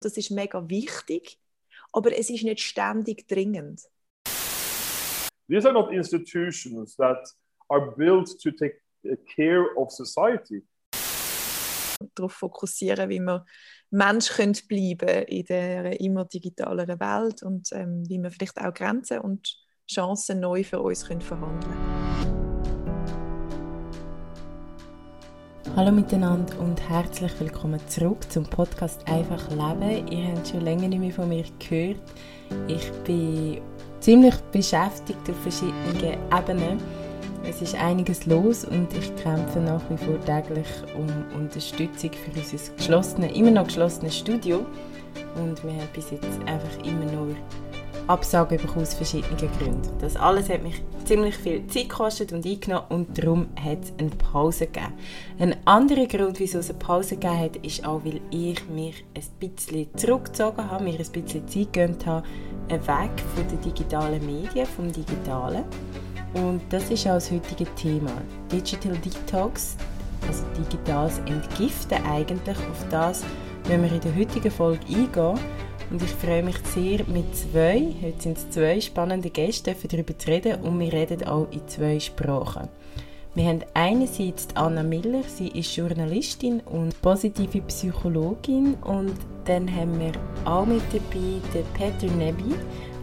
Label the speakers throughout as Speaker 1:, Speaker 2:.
Speaker 1: Das ist mega wichtig, aber es ist nicht ständig dringend.
Speaker 2: These are not institutions that are built to take care of society.
Speaker 1: Darauf fokussieren, wie wir Mensch können bleiben in der immer digitaleren Welt und ähm, wie wir vielleicht auch Grenzen und Chancen neu für uns können verhandeln
Speaker 3: Hallo miteinander und herzlich willkommen zurück zum Podcast Einfach Leben. Ihr habt schon länger nicht mehr von mir gehört. Ich bin ziemlich beschäftigt auf verschiedenen Ebenen. Es ist einiges los und ich kämpfe nach wie vor täglich um Unterstützung für unser geschlossene, immer noch geschlossenes Studio. Und wir haben bis jetzt einfach immer nur Absagen bekommen aus verschiedenen Gründen. Das alles hat mich ziemlich viel Zeit gekostet und eingenommen und darum hat es eine Pause gegeben. Ein anderer Grund, wieso es eine Pause gegeben hat, ist auch, weil ich mich ein bisschen zurückgezogen habe, mir ein bisschen Zeit gegönnt habe, weg von den digitalen Medien, vom Digitalen. Und das ist auch das heutige Thema. Digital Detox, also digitales Entgiften eigentlich. Auf das wenn wir in der heutigen Folge eingehen. Und ich freue mich sehr, mit zwei, heute sind es zwei spannende Gäste, darüber zu reden und wir reden auch in zwei Sprachen. Wir haben einerseits Anna Miller, sie ist Journalistin und positive Psychologin und dann haben wir auch mit dabei den Peter Nebi.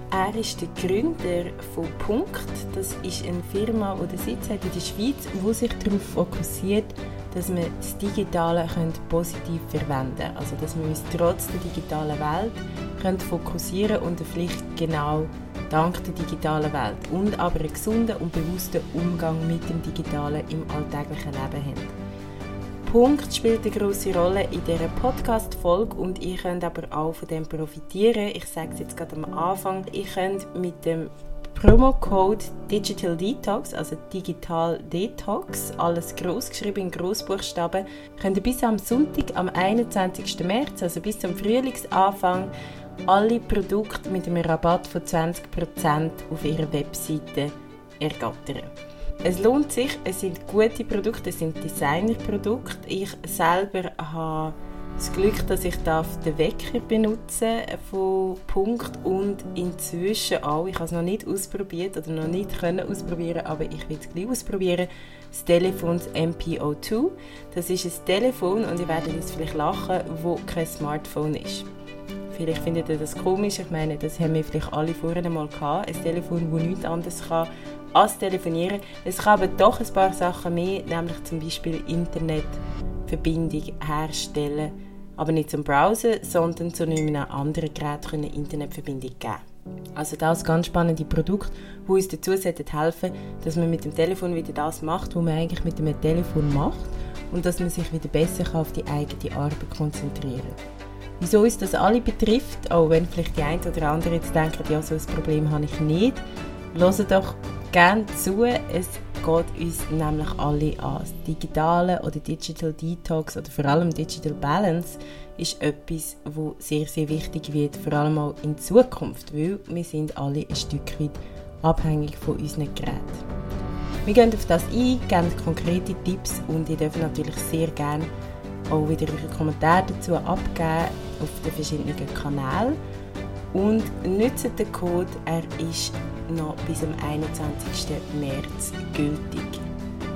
Speaker 3: Er ist der Gründer von Punkt. Das ist eine Firma, die den Sitz hat in der Schweiz, die sich darauf fokussiert, dass wir das Digitale können positiv verwenden können. Also dass wir uns trotz der digitalen Welt können fokussieren und vielleicht genau dank der digitalen Welt und aber einen gesunden und bewussten Umgang mit dem Digitalen im alltäglichen Leben haben. Punkt spielt eine große Rolle in dieser Podcast-Folge und ihr könnt aber auch von dem profitieren. Ich sage es jetzt gerade am Anfang. Ihr könnt mit dem Promo-Code Digital Detox, also Digital Detox, alles groß geschrieben in Großbuchstaben, könnt ihr bis am Sonntag, am 21. März, also bis zum Frühlingsanfang, alle Produkte mit einem Rabatt von 20% auf ihrer Webseite ergattern. Es lohnt sich, es sind gute Produkte, es sind Designerprodukte. Ich selber habe das Glück, dass ich den Wecker benutzen von Punkt und inzwischen auch, ich habe es noch nicht ausprobiert oder noch nicht können ausprobieren, aber ich will es gleich ausprobieren, das Telefon das MPO2. Das ist ein Telefon und ihr werdet jetzt vielleicht lachen, wo kein Smartphone ist. Vielleicht findet ihr das komisch, ich meine, das haben wir vielleicht alle vorher mal gehabt, ein Telefon, das nichts anderes kann als telefonieren. Es kann aber doch ein paar Sachen mehr, nämlich zum Beispiel Internetverbindung herstellen aber nicht zum Browsen, sondern zu einem anderen Gerät eine Internetverbindung geben. Also das ganz spannende Produkt, wo uns dazu helfen dass man mit dem Telefon wieder das macht, was man eigentlich mit dem Telefon macht und dass man sich wieder besser auf die eigene Arbeit konzentrieren kann. Wieso uns das alle betrifft, auch wenn vielleicht die einen oder anderen jetzt denken, ja, so ein Problem habe ich nicht, hören doch gerne zu. Es geht uns nämlich alle an. Das Digitale oder Digital Detox oder vor allem Digital Balance ist etwas, wo sehr, sehr wichtig wird, vor allem auch in Zukunft, weil wir sind alle ein Stück weit abhängig von unseren Geräten. Wir gehen auf das ein, geben konkrete Tipps und ihr dürft natürlich sehr gerne auch wieder eure Kommentare dazu abgeben auf den verschiedenen Kanälen und nutzt den Code, er ist noch bis zum 21. März gültig.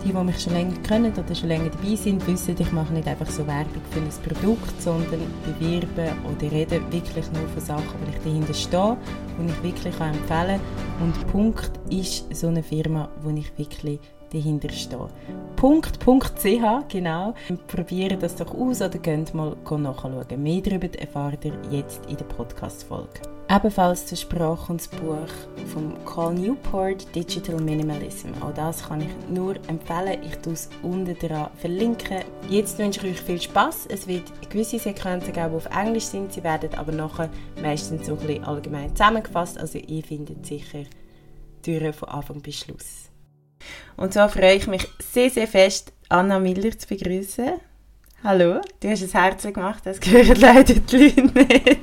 Speaker 3: Die, die mich schon länger kennen oder schon länger dabei sind, wissen, ich mache nicht einfach so Werbung für ein Produkt, sondern bewerbe oder rede wirklich nur von Sachen, wo ich dahinter stehe und ich wirklich empfehlen kann. Und Punkt ist so eine Firma, wo ich wirklich dahinter stehe. Punkt.ch, genau. Probiert das doch aus oder könnt mal nachschauen. Mehr darüber erfahrt ihr jetzt in der Podcast-Folge. Ebenfalls zur Sprache und das Buch vom Carl Newport Digital Minimalism. Auch das kann ich nur empfehlen. Ich tue es unten dran verlinken. Jetzt wünsche ich euch viel Spaß. Es wird gewisse Sequenzen geben, die auf Englisch sind. Sie werden aber nachher meistens so ein bisschen allgemein zusammengefasst. Also ihr findet sicher Türen von Anfang bis Schluss. Und so freue ich mich sehr, sehr fest, Anna Miller zu begrüßen. Hallo, du hast ein Herz gemacht, das gehört leider die Leute nicht.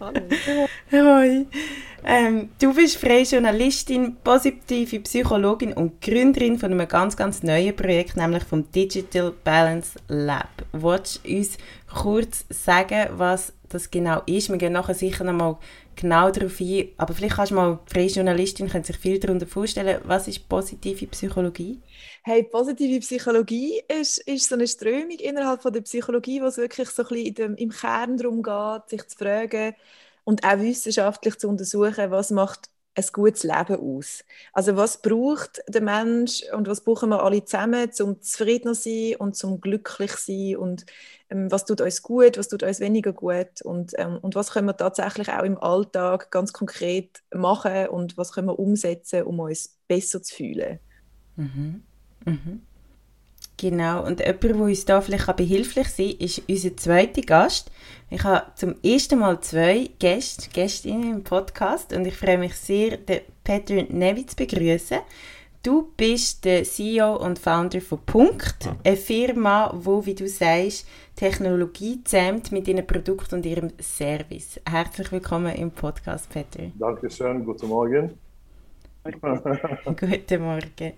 Speaker 3: Hallo. Hoi. Ähm, du bist freie Journalistin, positive Psychologin und Gründerin von einem ganz, ganz neuen Projekt, nämlich vom Digital Balance Lab. Willst du uns kurz sagen, was
Speaker 4: das genau ist. Wir gehen nachher sicher noch mal genau darauf ein. Aber vielleicht kannst du mal, freie Journalistin können sich viel darunter vorstellen, was ist positive Psychologie?
Speaker 1: Hey, positive Psychologie ist, ist so eine Strömung innerhalb von der Psychologie, wo es wirklich so ein bisschen dem, im Kern darum geht, sich zu fragen und auch wissenschaftlich zu untersuchen, was macht ein gutes Leben aus? Also was braucht der Mensch und was brauchen wir alle zusammen, um zufriedener zu sein und zum glücklich zu sein und was tut uns gut, was tut uns weniger gut und, ähm, und was können wir tatsächlich auch im Alltag ganz konkret machen und was können wir umsetzen, um uns besser zu fühlen.
Speaker 4: Mhm. Mhm. Genau, und jemand, der uns da vielleicht behilflich sein kann, ist unser zweiter Gast. Ich habe zum ersten Mal zwei Gäste, Gästinnen im Podcast und ich freue mich sehr, den Peter Nevi zu begrüßen. Du bist der CEO und Founder von Punkt, eine Firma, wo, wie du sagst, Technologie zähmt mit ihren Produkten und ihrem Service. Herzlich willkommen im Podcast, Peter.
Speaker 2: Dankeschön, guten Morgen.
Speaker 4: guten Morgen.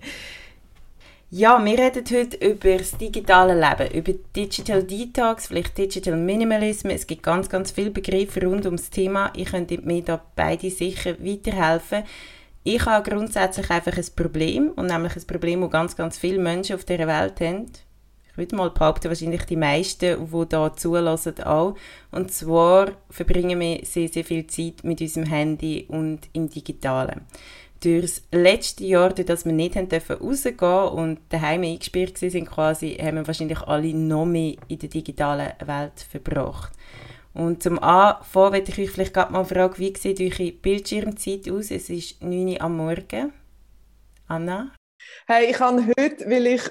Speaker 4: Ja, wir reden heute über das digitale Leben, über Digital Detox, vielleicht Digital Minimalism. Es gibt ganz, ganz viele Begriffe rund um das Thema. Ich könnte mir da beide sicher weiterhelfen. Ich habe grundsätzlich einfach ein Problem, und nämlich ein Problem, das ganz, ganz viele Menschen auf dieser Welt haben. Ich würde mal behaupten, wahrscheinlich die meisten, die da zulassen, auch. Und zwar verbringen wir sehr, sehr viel Zeit mit unserem Handy und im Digitalen durch das letzte Jahr, durch das wir nicht haben dürfen rausgehen und daheim eingesperrt sind quasi, haben wir wahrscheinlich alle noch mehr in der digitalen Welt verbracht. Und zum Anfang möchte ich euch vielleicht gerade mal fragen, wie sieht eure Bildschirmzeit aus? Es ist 9 Uhr am Morgen. Anna?
Speaker 1: Hey, ich habe heute, weil ich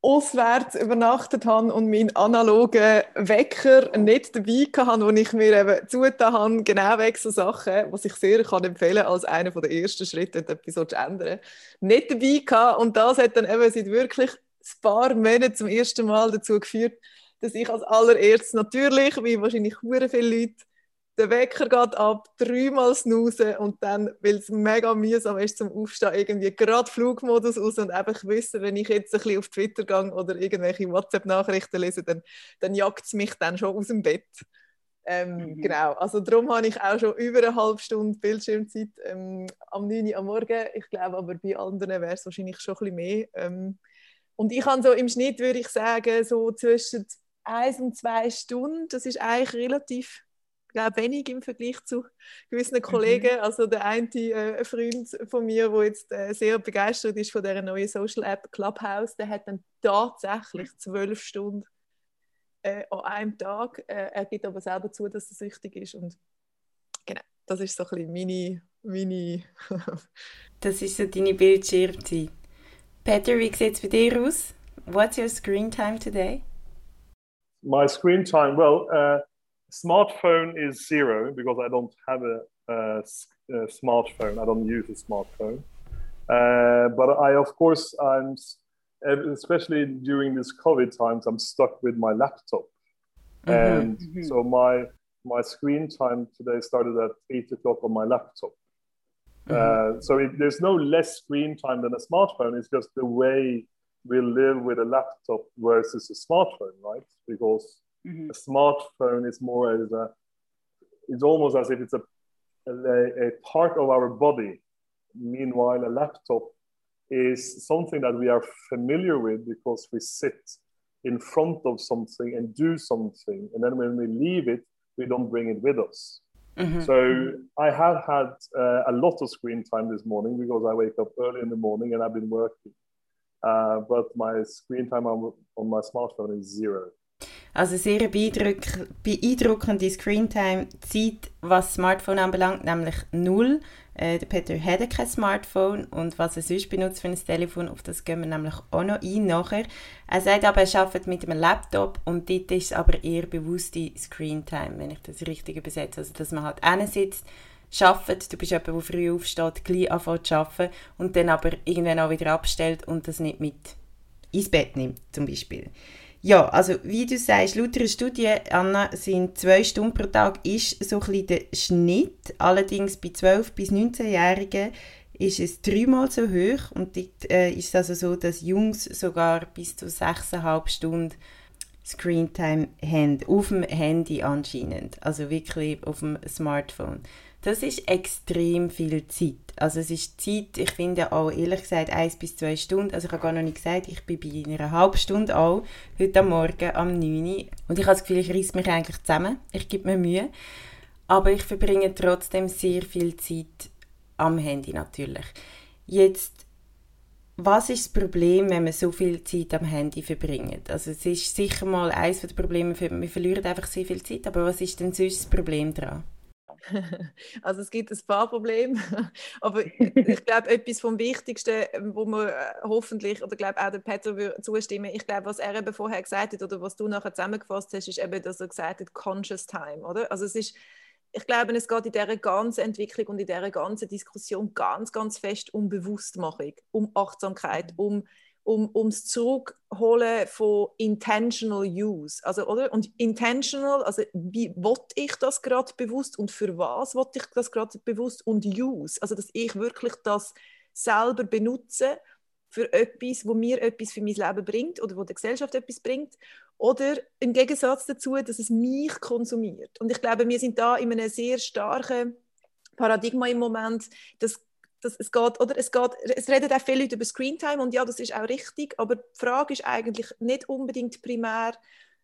Speaker 1: auswärts übernachtet habe und meinen analogen Wecker nicht dabei hatte, wo ich mir eben zugetan habe, genau wegen so Sachen, was ich sehr kann empfehlen als einer der ersten Schritte, etwas zu ändern, nicht dabei hatte. Und das hat dann eben seit wirklich ein paar Monaten zum ersten Mal dazu geführt, dass ich als allererstes natürlich, wie wahrscheinlich viele Leute, der Wecker geht ab, dreimal snoozen und dann, weil es mega mühsam ist zum Aufstehen, irgendwie gerade Flugmodus aus und einfach wissen, wenn ich jetzt ein bisschen auf Twitter gehe oder irgendwelche WhatsApp-Nachrichten lese, dann, dann jagt es mich dann schon aus dem Bett. Ähm, mhm. Genau, also darum habe ich auch schon über eine halbe Stunde Bildschirmzeit ähm, am 9 Uhr am Morgen. Ich glaube aber bei anderen wäre es wahrscheinlich schon ein bisschen mehr. Ähm, und ich habe so im Schnitt, würde ich sagen, so zwischen eins und zwei Stunden. Das ist eigentlich relativ glaube wenig im Vergleich zu gewissen Kollegen. Mhm. Also der eine äh, Freund von mir, der jetzt äh, sehr begeistert ist von der neuen Social App Clubhouse, der hat dann tatsächlich zwölf Stunden äh, an einem Tag. Äh, er gibt aber selber zu, dass er süchtig ist und genau, das ist so ein bisschen meine, meine
Speaker 4: das ist so deine Bildschirmzeit. Peter, wie sieht es bei dir aus? What's your screen time today?
Speaker 2: My screen time, well, uh, smartphone is zero because I don't have a, a, a smartphone. I don't use a smartphone. Uh, but I, of course, I'm especially during this COVID times, I'm stuck with my laptop, mm-hmm. and mm-hmm. so my my screen time today started at eight o'clock on my laptop. Mm-hmm. Uh, so it, there's no less screen time than a smartphone. It's just the way we live with a laptop versus a smartphone, right? Because Mm-hmm. A smartphone is more as a, it's almost as if it's a, a, a part of our body. Meanwhile, a laptop is something that we are familiar with because we sit in front of something and do something. And then when we leave it, we don't bring it with us. Mm-hmm. So I have had uh, a lot of screen time this morning because I wake up early in the morning and I've been working. Uh, but my screen time on, on my smartphone is zero.
Speaker 4: Also sehr beeindruck beeindruckende Screentime-Zeit, was Smartphone anbelangt, nämlich null. Äh, der Peter hat kein Smartphone und was er sonst benutzt für ein Telefon, auf das gehen wir nämlich auch noch ein nachher. Er sagt aber, er arbeitet mit einem Laptop und dort ist es aber eher bewusste Screentime, wenn ich das richtig übersetze. Also dass man halt sitzt, arbeitet, du bist jemand, der früh aufsteht, gleich anfängt zu arbeiten und dann aber irgendwann auch wieder abstellt und das nicht mit ins Bett nimmt, zum Beispiel. Ja, also wie du sagst, laut einer Studie, Anna, sind zwei Stunden pro Tag ist so ein bisschen der Schnitt. Allerdings bei 12- bis 19-Jährigen ist es dreimal so hoch und dort äh, ist es also so, dass Jungs sogar bis zu 6,5 Stunden
Speaker 3: Screentime haben, auf dem Handy anscheinend, also wirklich auf dem Smartphone. Das ist extrem viel Zeit. Also es ist Zeit, ich finde auch ehrlich gesagt eins bis zwei Stunden. Also ich habe gar noch nicht gesagt, ich bin bei einer halben Stunde auch, heute am Morgen am 9 Uhr. Und ich habe das Gefühl, ich reiße mich eigentlich zusammen. Ich gebe mir Mühe. Aber ich verbringe trotzdem sehr viel Zeit am Handy natürlich. Jetzt was ist das Problem, wenn man so viel Zeit am Handy verbringt? Also es ist sicher mal eines der Probleme, wir verlieren einfach sehr viel Zeit, aber was ist denn sonst das Problem daran?
Speaker 1: Also es gibt ein paar Probleme, aber ich glaube, etwas vom Wichtigsten, wo man äh, hoffentlich, oder glaube auch der Peter würde zustimmen, ich glaube, was er eben vorher gesagt hat, oder was du nachher zusammengefasst hast, ist eben, dass er gesagt hat, Conscious Time, oder? Also es ist ich glaube, es geht in dieser ganzen Entwicklung und in dieser ganzen Diskussion ganz, ganz fest um Bewusstmachung, um Achtsamkeit, um um ums Zurückholen von intentional use, also oder? Und intentional, also wie wollte ich das gerade bewusst und für was wollte ich das gerade bewusst und use, also dass ich wirklich das selber benutze für etwas, wo mir etwas für mein Leben bringt oder wo der Gesellschaft etwas bringt. Oder im Gegensatz dazu, dass es mich konsumiert. Und ich glaube, wir sind da in einem sehr starken Paradigma im Moment, dass, dass es geht, oder es geht, es redet auch viele Leute über Screentime und ja, das ist auch richtig, aber die Frage ist eigentlich nicht unbedingt primär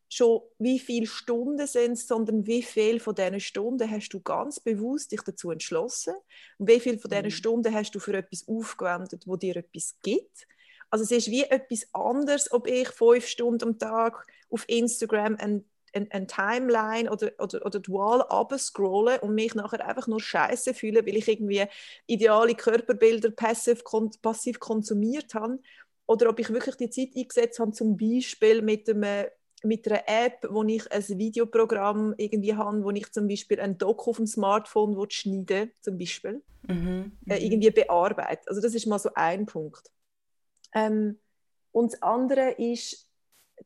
Speaker 1: schon, wie viele Stunden sind es, sondern wie viel von diesen Stunden hast du ganz bewusst dich dazu entschlossen und wie viel von diesen mhm. Stunden hast du für etwas aufgewendet, wo dir etwas gibt. Also es ist wie etwas anderes, ob ich fünf Stunden am Tag auf Instagram ein eine, eine Timeline oder, oder, oder die Wall abscrollen und mich nachher einfach nur scheiße fühle, weil ich irgendwie ideale Körperbilder passiv, passiv konsumiert habe. Oder ob ich wirklich die Zeit eingesetzt habe, zum Beispiel mit, einem, mit einer App, wo ich ein Videoprogramm irgendwie habe, wo ich zum Beispiel ein Doku auf dem Smartphone schneiden zum Beispiel, mhm. äh, mhm. irgendwie bearbeite. Also das ist mal so ein Punkt. Ähm, und das andere ist,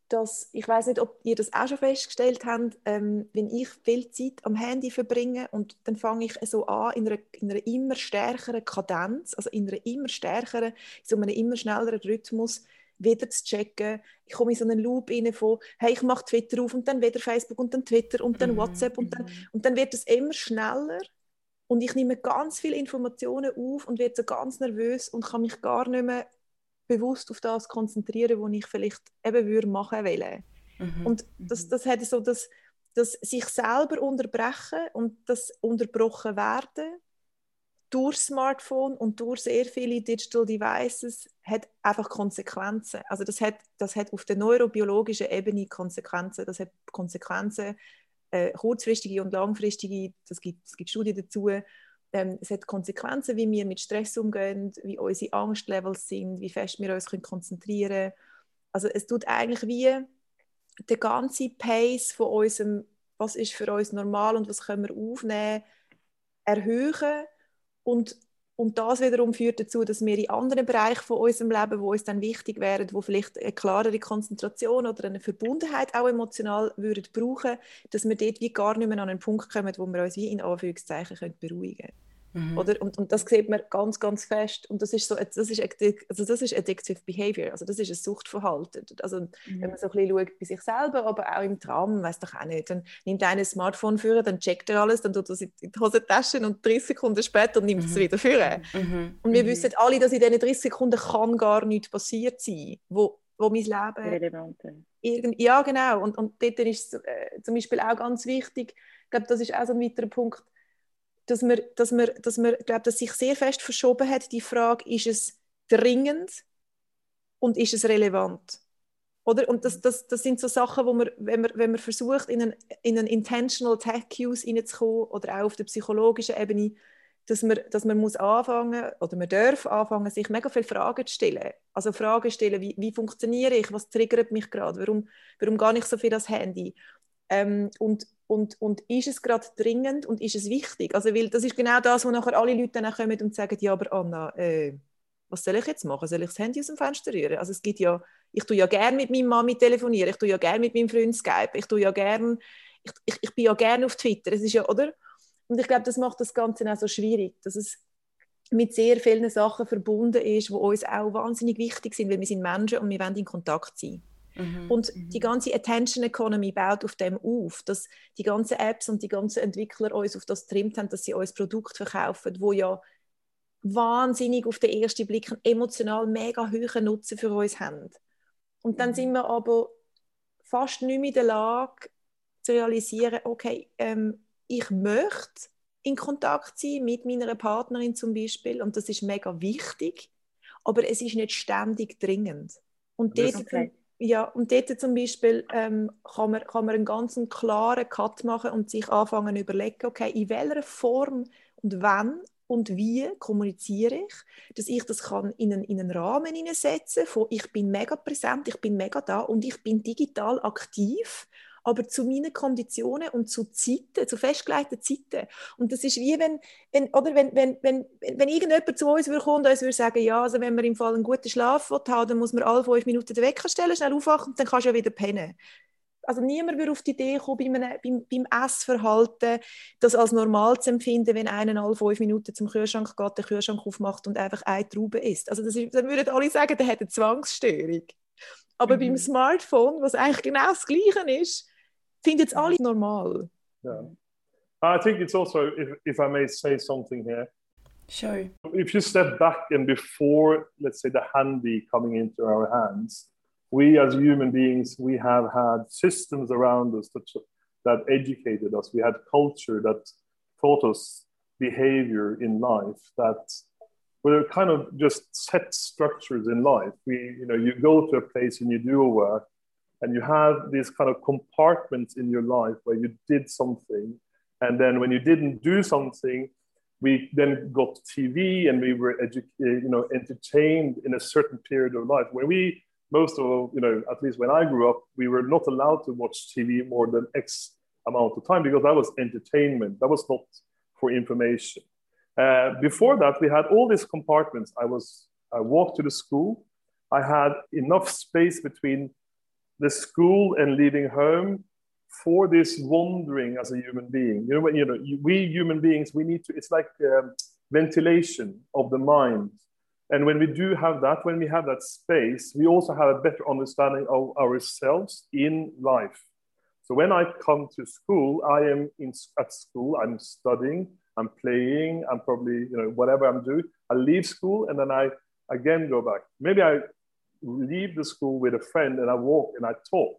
Speaker 1: dass, ich weiß nicht, ob ihr das auch schon festgestellt habt, ähm, wenn ich viel Zeit am Handy verbringe und dann fange ich so an in einer, in einer immer stärkeren Kadenz, also in einer immer stärkeren, in so einem immer schnelleren Rhythmus, wieder zu checken. Ich komme in so einen Loop rein von, hey, ich mache Twitter auf und dann wieder Facebook und dann Twitter und dann mhm. WhatsApp und dann, mhm. und dann wird es immer schneller und ich nehme ganz viele Informationen auf und werde so ganz nervös und kann mich gar nicht mehr bewusst auf das konzentrieren, was ich vielleicht eben würde machen wollen. Mhm. Und das, mhm. das hat so das, das sich selber unterbrechen und das unterbrochen werden durch Smartphone und durch sehr viele Digital Devices hat einfach Konsequenzen. Also das hat, das hat auf der neurobiologischen Ebene Konsequenzen. Das hat Konsequenzen, äh, kurzfristige und langfristige, das gibt, es gibt Studien dazu, ähm, es hat Konsequenzen, wie wir mit Stress umgehen, wie unsere Angstlevels sind, wie fest wir uns konzentrieren können. Also es tut eigentlich wie der ganze Pace von unserem, was ist für uns normal und was können wir aufnehmen, erhöhen und und das wiederum führt dazu, dass wir in anderen Bereichen von unserem Leben, wo uns dann wichtig wären, wo vielleicht eine klarere Konzentration oder eine Verbundenheit auch emotional würden brauchen, dass wir dort wie gar nicht mehr an einen Punkt kommen, wo wir uns wie in Anführungszeichen beruhigen können. Mhm. Oder? Und, und das sieht man ganz, ganz fest. Und das ist, so, das ist, also das ist Addictive Behavior, also das ist ein Suchtverhalten. Also mhm. wenn man so ein bisschen schaut bei sich selber, aber auch im Tram, weiß doch auch nicht, dann nimmt einer ein Smartphone führen, dann checkt er alles, dann tut er es in die Hosentasche und 30 Sekunden später nimmt er es mhm. wieder führen. Mhm. Und wir mhm. wissen alle, dass in diesen 30 Sekunden kann gar nichts passiert sein, wo, wo mein Leben... Irgend, ja, genau. Und, und dort ist äh, zum Beispiel auch ganz wichtig, ich glaube, das ist auch so ein weiterer Punkt, dass man, dass man, dass man glaub, dass sich sehr fest verschoben hat, die Frage, ist es dringend und ist es relevant? Oder? Und das, das, das sind so Sachen, wo man, wenn man, wenn man versucht, in einen, in einen intentional Tech Use reinzukommen oder auch auf der psychologischen Ebene, dass man, dass man muss anfangen oder man darf anfangen, sich mega viele Fragen zu stellen. Also Fragen stellen, wie, wie funktioniere ich, was triggert mich gerade, warum, warum gehe ich so viel das Handy? Ähm, und, und, und ist es gerade dringend und ist es wichtig? Also, weil das ist genau das, wo nachher alle Leute dann kommen und sagen, ja, aber Anna, äh, was soll ich jetzt machen? Soll ich das Handy aus dem Fenster rühren? Also es gibt ja, ich tue ja gerne mit meiner Mami telefonieren, ich tue ja gerne mit meinem Freund Skype, ich tue ja gerne, ich, ich, ich bin ja gerne auf Twitter, es ist ja, oder? Und ich glaube, das macht das Ganze auch so schwierig, dass es mit sehr vielen Sachen verbunden ist, die uns auch wahnsinnig wichtig sind, weil wir sind Menschen und wir wollen in Kontakt sein. Mhm. Und mhm. die ganze Attention Economy baut auf dem auf, dass die ganzen Apps und die ganzen Entwickler uns auf das trimmt haben, dass sie uns Produkte verkaufen, wo ja wahnsinnig auf den ersten Blick einen emotional mega hohen Nutzen für uns haben. Und dann mhm. sind wir aber fast nicht mehr in der Lage zu realisieren, okay, ähm, ich möchte in Kontakt sein mit meiner Partnerin zum Beispiel und das ist mega wichtig, aber es ist nicht ständig dringend. Und dort, okay. Ja, und dort zum Beispiel ähm, kann, man, kann man einen ganz klaren Cut machen und sich anfangen zu überlegen, okay, in welcher Form und wann und wie kommuniziere ich, dass ich das kann in einen, in einen Rahmen hineinsetzen von ich bin mega präsent, ich bin mega da und ich bin digital aktiv, aber zu meinen Konditionen und zu Zeiten, zu festgelegten Zeiten. Und das ist wie wenn, wenn oder wenn, wenn, wenn, wenn irgendjemand zu uns würde kommen und uns würde sagen, ja, also wenn man im Fall einen guten Schlaf haben dann muss man alle fünf Minuten den Wecker stellen, schnell aufwachen und dann kannst du ja wieder pennen also niemand würde auf die Idee kommen, bei einem, beim, beim Essverhalten das als normal zu empfinden, wenn einer alle fünf Minuten zum Kühlschrank geht, den Kühlschrank aufmacht und einfach eine Traube isst. Also das ist, dann würden alle sagen, der hat eine Zwangsstörung. Aber mhm. beim Smartphone, was eigentlich genau das Gleiche ist, finden es alle normal.
Speaker 2: Yeah. I think it's also, if, if I may say something here,
Speaker 3: Sure.
Speaker 2: If you step back and before, let's say, the handy coming into our hands, we as human beings, we have had systems around us that, that educated us. We had culture that taught us behavior in life that were kind of just set structures in life. We, you know, you go to a place and you do a work, and you have these kind of compartments in your life where you did something, and then when you didn't do something, we then got TV and we were edu- you know entertained in a certain period of life where we most of, you know, at least when I grew up, we were not allowed to watch TV more than X amount of time because that was entertainment. That was not for information. Uh, before that, we had all these compartments. I was, I walked to the school. I had enough space between the school and leaving home for this wandering as a human being. You know, you know, we human beings, we need to. It's like um, ventilation of the mind and when we do have that, when we have that space, we also have a better understanding of ourselves in life. So when I come to school, I am in, at school, I'm studying, I'm playing, I'm probably, you know, whatever I'm doing. I leave school and then I again go back. Maybe I leave the school with a friend and I walk and I talk.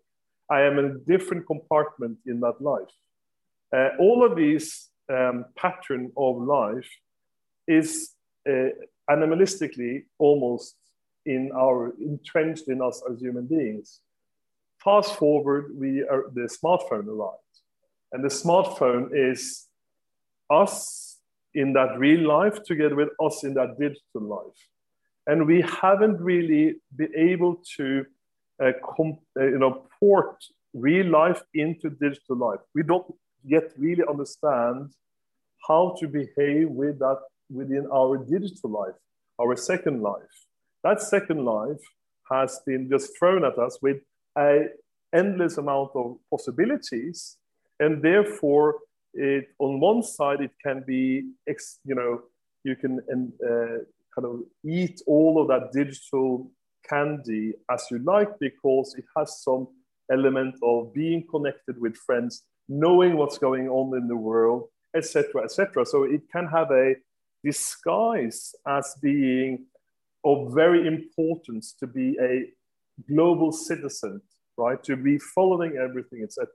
Speaker 2: I am in a different compartment in that life. Uh, all of these um, pattern of life is uh, animalistically almost in our entrenched in us as human beings. Fast forward, we are, the smartphone arrived, and the smartphone is us in that real life together with us in that digital life, and we haven't really been able to, uh, com- uh, you know, port real life into digital life. We don't yet really understand how to behave with that within our digital life, our second life. That second life has been just thrown at us with an endless amount of possibilities, and therefore, it on one side it can be, you know, you can uh, kind of eat all of that digital candy as you like because it has some element of being connected with friends, knowing what's going on in the world, etc., etc. So it can have a disguise as being of very importance to be a global citizen, right? To be following everything, etc.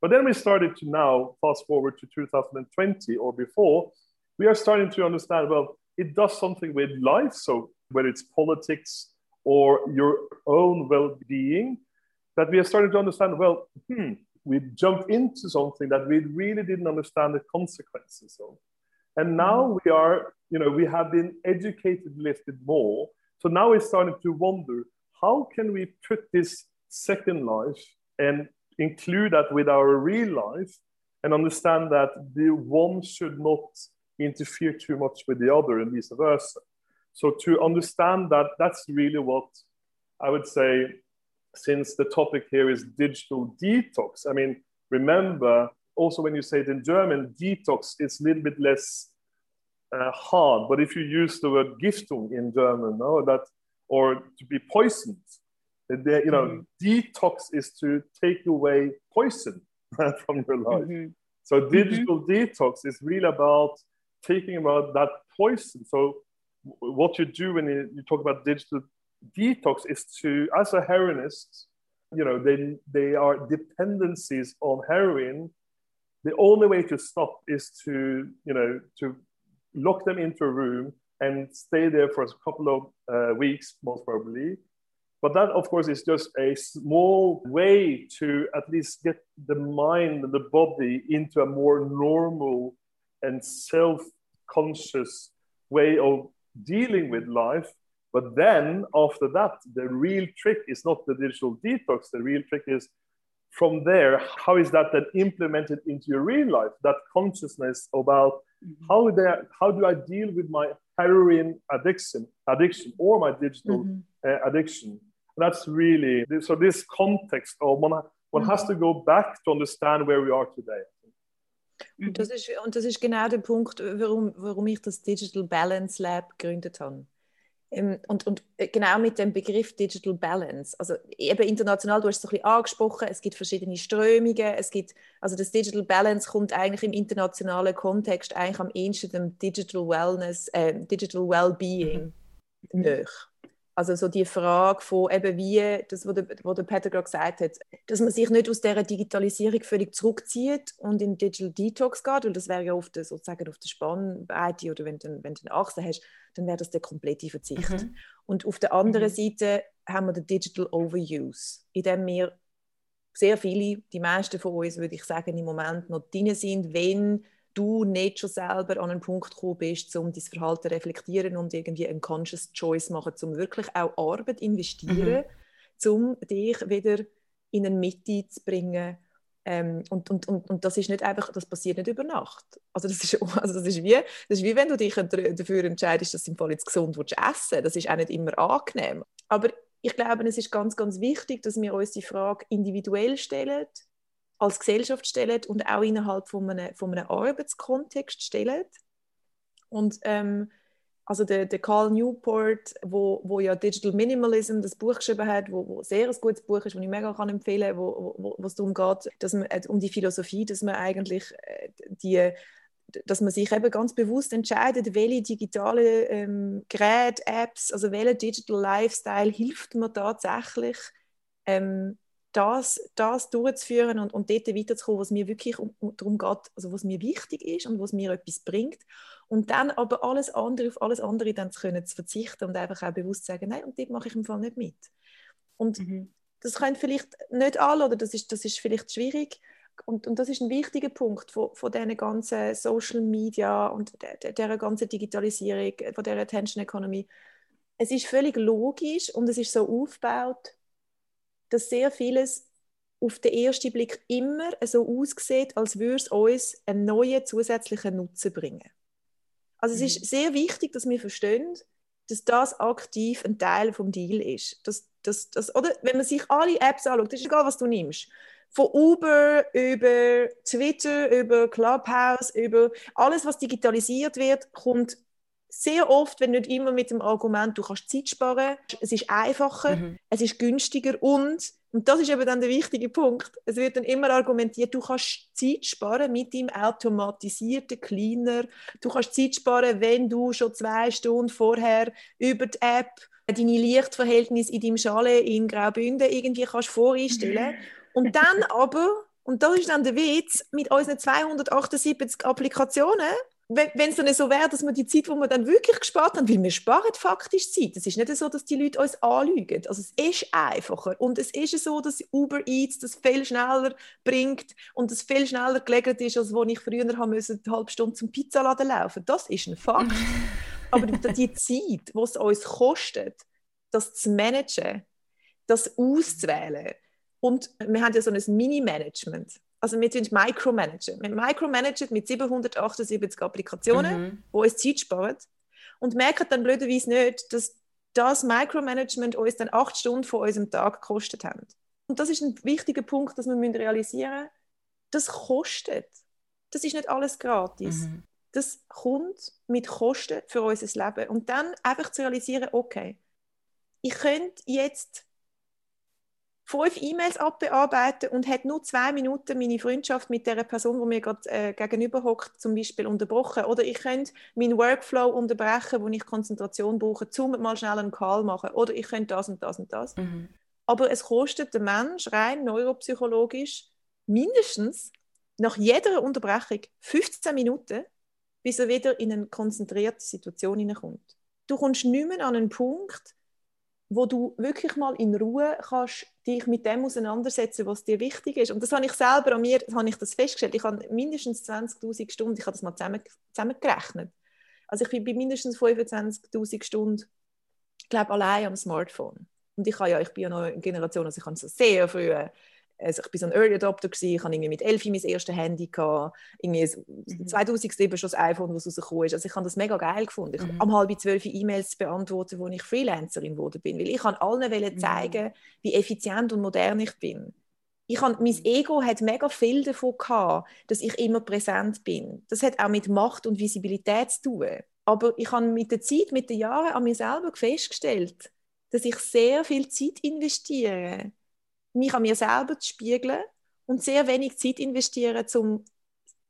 Speaker 2: But then we started to now fast forward to 2020 or before, we are starting to understand well, it does something with life. So whether it's politics or your own well-being, that we are starting to understand. Well, hmm, we jumped into something that we really didn't understand the consequences of. And now mm-hmm. we are, you know, we have been educated a little bit more. So now we're starting to wonder how can we put this second life and include that with our real life and understand that the one should not interfere too much with the other and vice versa. So to understand that, that's really what I would say, since the topic here is digital detox. I mean, remember also when you say it in German, detox is a little bit less uh, hard. But if you use the word Giftung in German, no, that or to be poisoned, The, you know, mm-hmm. detox is to take away poison from your life. Mm-hmm. So mm-hmm. digital mm-hmm. detox is really about taking about that poison. So what you do when you, talk about digital detox is to, as a heroinist, you know, they, they are dependencies on heroin. The only way to stop is to, you know, to lock them into a room and stay there for a couple of uh, weeks, most probably. But that, of course, is just a small way to at least get the mind and the body into a more normal and self conscious way of dealing with life. But then after that, the real trick is not the digital detox. The real trick is from there, how is that then implemented into your real life? That consciousness about mm-hmm. how, they, how do I deal with my heroin addiction, addiction or my digital mm-hmm. uh, addiction? That's really so. This context, or one, one mm-hmm. has to go back to understand where we are today.
Speaker 1: Und das, ist, und das ist genau der Punkt, warum, warum ich das Digital Balance Lab gegründet habe. Ähm, und, und äh, genau mit dem Begriff Digital Balance, also eben international, du hast es ein bisschen angesprochen, es gibt verschiedene Strömungen, es gibt, also das Digital Balance kommt eigentlich im internationalen Kontext eigentlich am ehesten dem Digital Wellness, äh, Digital Wellbeing mhm. näher. Also so die Frage von eben wie, das, was der, was der Peter gerade gesagt hat, dass man sich nicht aus dieser Digitalisierung völlig zurückzieht und in Digital Detox geht, weil das wäre ja oft sozusagen auf der Spannweite oder wenn du, wenn du eine Achse hast, dann wäre das der komplette Verzicht. Mhm. Und auf der anderen mhm. Seite haben wir den Digital Overuse, in dem wir sehr viele, die meisten von uns, würde ich sagen, im Moment noch drin sind, wenn du nicht schon selber an einen Punkt gekommen bist, um dein Verhalten zu reflektieren und irgendwie einen conscious choice machen, um wirklich auch Arbeit investieren, mhm. um dich wieder in eine Mitte zu bringen. Ähm, und, und, und, und das ist nicht einfach, das passiert nicht über Nacht. Also das ist, also das ist, wie, das ist wie wenn du dich dafür entscheidest, dass du im Fall jetzt gesund willst essen Das ist auch nicht immer angenehm. Aber ich glaube, es ist ganz, ganz wichtig, dass wir uns die Frage individuell stellen, als Gesellschaft stellen und auch innerhalb von einem, von einem Arbeitskontext stellen. Und ähm, also der, der Carl Newport, wo, wo ja Digital Minimalism das Buch geschrieben hat, wo, wo sehr ein gutes Buch ist, das ich mega kann empfehlen kann, wo, wo, es darum geht, dass man, äh, um die Philosophie, dass man eigentlich äh, die dass man sich eben ganz bewusst entscheidet, welche digitale ähm, Geräte, Apps, also welcher Digital Lifestyle hilft mir tatsächlich, ähm, das, das durchzuführen und, und dort weiterzukommen, was mir wirklich um, um, darum geht, also was mir wichtig ist und was mir etwas bringt. Und dann aber alles andere, auf alles andere dann zu können, zu verzichten und einfach auch bewusst zu sagen, nein, und dort mache ich im Fall nicht mit. Und mhm. das können vielleicht nicht alle oder das ist, das ist vielleicht schwierig. Und, und das ist ein wichtiger Punkt von, von dieser ganzen Social Media und der, der ganzen Digitalisierung, von der Attention Economy. Es ist völlig logisch und es ist so aufgebaut, dass sehr vieles auf den ersten Blick immer so aussieht, als würde es uns einen neuen zusätzlichen Nutzen bringen. Also mhm. es ist sehr wichtig, dass wir verstehen, dass das aktiv ein Teil vom Deal ist. Dass, dass, dass, oder wenn man sich alle Apps anschaut, ist egal, was du nimmst. Von Uber über Twitter, über Clubhouse, über alles, was digitalisiert wird, kommt sehr oft, wenn nicht immer mit dem Argument, du kannst Zeit sparen, es ist einfacher, mhm. es ist günstiger und, und das ist eben dann der wichtige Punkt, es wird dann immer argumentiert, du kannst Zeit sparen mit dem automatisierten Cleaner, du kannst Zeit sparen, wenn du schon zwei Stunden vorher über die App deine Lichtverhältnisse in deinem Chalet in Graubünden irgendwie kannst voreinstellen mhm. und dann aber, und das ist dann der Witz, mit unseren 278 Applikationen wenn es dann so wäre, dass wir die Zeit, die wir dann wirklich gespart haben, weil wir sparen faktisch Zeit. Es ist nicht so, dass die Leute uns anlügen. Also es ist einfacher und es ist so, dass Uber Eats das viel schneller bringt und es viel schneller gelegt ist, als wo ich früher haben müssen, eine halbe Stunde zum Pizzaladen laufen. Das ist ein Fakt. Aber die Zeit, die es uns kostet, das zu managen, das auszuwählen und wir haben ja so ein Mini-Management also wir tun Micromanagen. Wir micromanagen mit 778 Applikationen, mhm. die uns Zeit sparen und merken dann blöderweise nicht, dass das Micromanagement uns dann acht Stunden von unserem Tag gekostet hat. Und das ist ein wichtiger Punkt, dass wir realisieren müssen. Das kostet. Das ist nicht alles gratis. Mhm. Das kommt mit Kosten für unser Leben. Und dann einfach zu realisieren, okay, ich könnte jetzt fünf E-Mails abbearbeiten und hat nur zwei Minuten meine Freundschaft mit der Person, die mir gerade äh, gegenüber hockt, zum Beispiel unterbrochen. Oder ich könnte meinen Workflow unterbrechen, wo ich Konzentration brauche, um mal schnell einen Call machen. Oder ich könnte das und das und das. Mhm. Aber es kostet den Mensch rein neuropsychologisch mindestens nach jeder Unterbrechung 15 Minuten, bis er wieder in eine konzentrierte Situation hineinkommt. Du kommst nicht mehr an einen Punkt, wo du wirklich mal in Ruhe kannst dich mit dem auseinandersetzen, was dir wichtig ist. Und das habe ich selber an mir, habe ich das festgestellt. Ich habe mindestens 20.000 Stunden, ich habe das mal zusammen, zusammengerechnet. Also ich bin bei mindestens 25.000 Stunden, glaube allein am Smartphone. Und ich, habe ja, ich bin ja noch eine Generation, also ich habe so sehr früh also ich war so ein Early Adopter, gewesen. ich hatte irgendwie mit 11 mein erstes Handy, gehabt. irgendwie mhm. 2007 schon das iPhone, das rausgekommen ist. Also ich habe das mega geil gefunden. Ich mhm. am halb zwölf E-Mails beantworten, wo ich Freelancerin geworden bin, weil ich kann allen mhm. zeigen, wie effizient und modern ich bin. Ich habe, mein mhm. Ego hat mega viel davon gehabt, dass ich immer präsent bin. Das hat auch mit Macht und Visibilität zu tun. Aber ich habe mit der Zeit, mit den Jahren an mir selber festgestellt, dass ich sehr viel Zeit investiere mich an mir selber zu spiegeln und sehr wenig Zeit investieren, um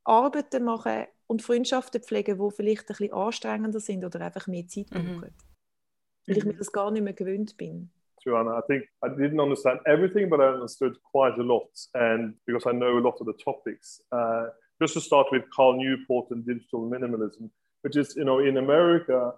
Speaker 1: Arbeiten zu machen und Freundschaften zu pflegen, die vielleicht ein bisschen anstrengender sind oder einfach mehr Zeit mhm. brauchen. Mhm. Weil ich mir das gar nicht mehr gewöhnt bin.
Speaker 2: Joanna, I think I didn't understand everything, but I understood quite a lot, and because I know a lot of the topics. Uh, just to start with Carl Newport and digital minimalism, which is, you know, in America,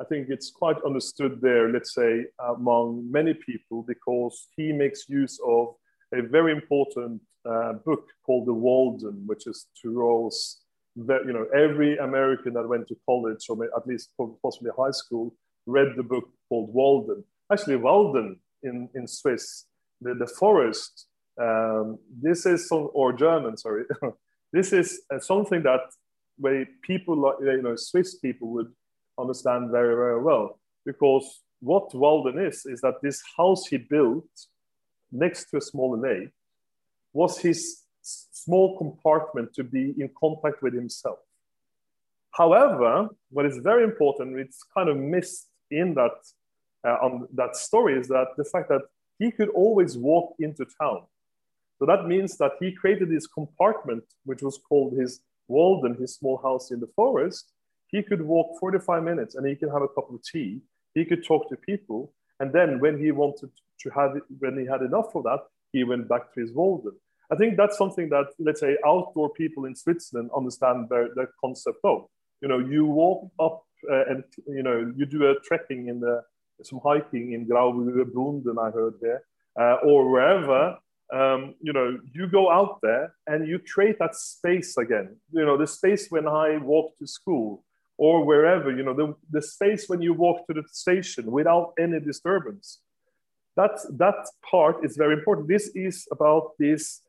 Speaker 2: I think it's quite understood there, let's say, among many people, because he makes use of a very important uh, book called The Walden, which is Thoreau's, that, you know, every American that went to college or at least possibly high school read the book called Walden. Actually, Walden in, in Swiss, the, the forest, um, this is, some, or German, sorry, this is uh, something that where people, like, you know, Swiss people would understand very, very well. Because what Walden is, is that this house he built next to a small lake was his small compartment to be in contact with himself. However, what is very important, it's kind of missed in that, uh, on that story, is that the fact that he could always walk into town. So that means that he created this compartment, which was called his Walden, his small house in the forest, he could walk 45 minutes and he can have a cup of tea. He could talk to people. And then when he wanted to have it, when he had enough of that, he went back to his Walden. I think that's something that, let's say, outdoor people in Switzerland understand the, the concept of. You know, you walk up uh, and, you know, you do a trekking in the, some hiking in Graubünden, I heard there, uh, or wherever, um, you know, you go out there and you create that space again. You know, the space when I walked to school, or wherever, you know, the, the space when you walk to the station without any disturbance. That, that part is very important. This is about this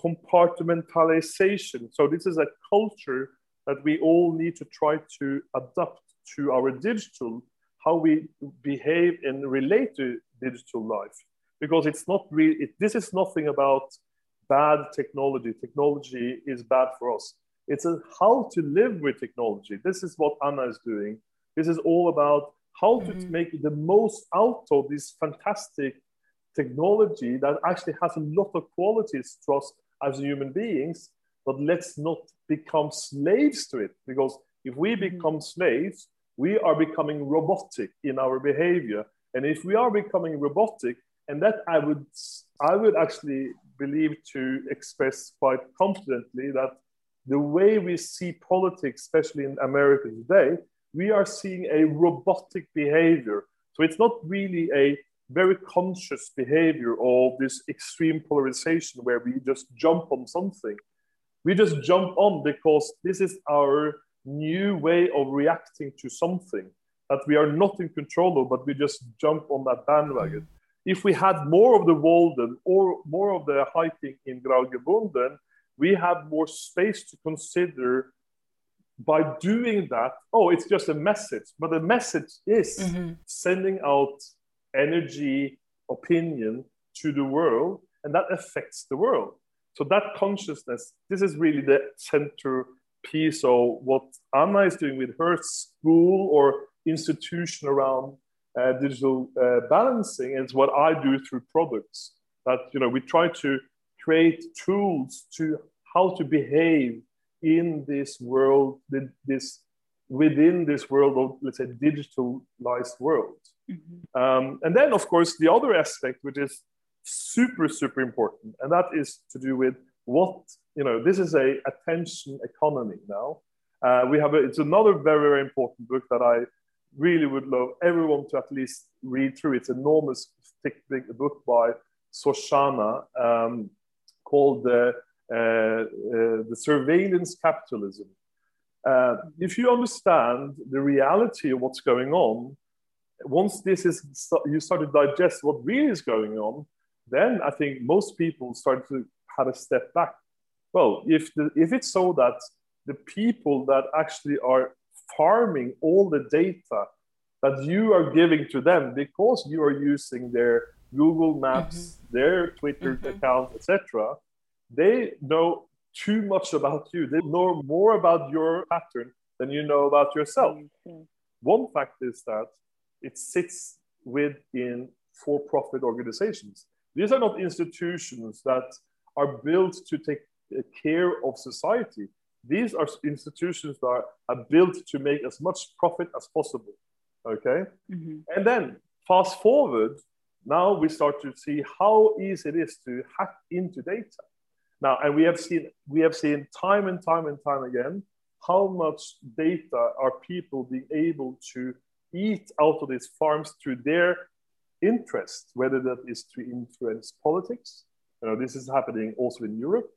Speaker 2: compartmentalization. So this is a culture that we all need to try to adapt to our digital, how we behave and relate to digital life. Because it's not really, it, this is nothing about bad technology. Technology is bad for us. It's a how to live with technology. This is what Anna is doing. This is all about how to mm-hmm. make the most out of this fantastic technology that actually has a lot of qualities to us as human beings, but let's not become slaves to it. Because if we mm-hmm. become slaves, we are becoming robotic in our behavior. And if we are becoming robotic, and that I would I would actually believe to express quite confidently that the way we see politics, especially in America today, we are seeing a robotic behavior. So it's not really a very conscious behavior of this extreme polarization where we just jump on something. We just jump on because this is our new way of reacting to something that we are not in control of, but we just jump on that bandwagon. If we had more of the Walden or more of the hiking in Graugebunden, we have more space to consider by doing that. Oh, it's just a message, but the message is mm-hmm. sending out energy, opinion to the world, and that affects the world. So that consciousness, this is really the center piece of what Anna is doing with her school or institution around uh, digital uh, balancing. It's what I do through products. that you know we try to create tools to how to behave in this world, this within this world of let's say digitalized world. Mm-hmm. Um, and then of course the other aspect, which is super super important, and that is to do with what you know. This is a attention economy now. Uh, we have a, it's another very very important book that I really would love everyone to at least read through. It's enormous thick big book by Soshana um, called the uh, the surveillance capitalism. Uh, if you understand the reality of what's going on, once this is you start to digest what really is going on, then I think most people start to have a step back. Well, if the, if it's so that the people that actually are farming all the data that you are giving to them because you are using their Google Maps, mm-hmm. their Twitter mm-hmm. account, etc., they know too much about you. They know more about your pattern than you know about yourself. Mm-hmm. One fact is that it sits within for profit organizations. These are not institutions that are built to take care of society. These are institutions that are, are built to make as much profit as possible. Okay? Mm-hmm. And then fast forward, now we start to see how easy it is to hack into data. Now, and we have seen we have seen time and time and time again how much data are people being able to eat out of these farms through their interest, whether that is to influence politics. You know, this is happening also in Europe,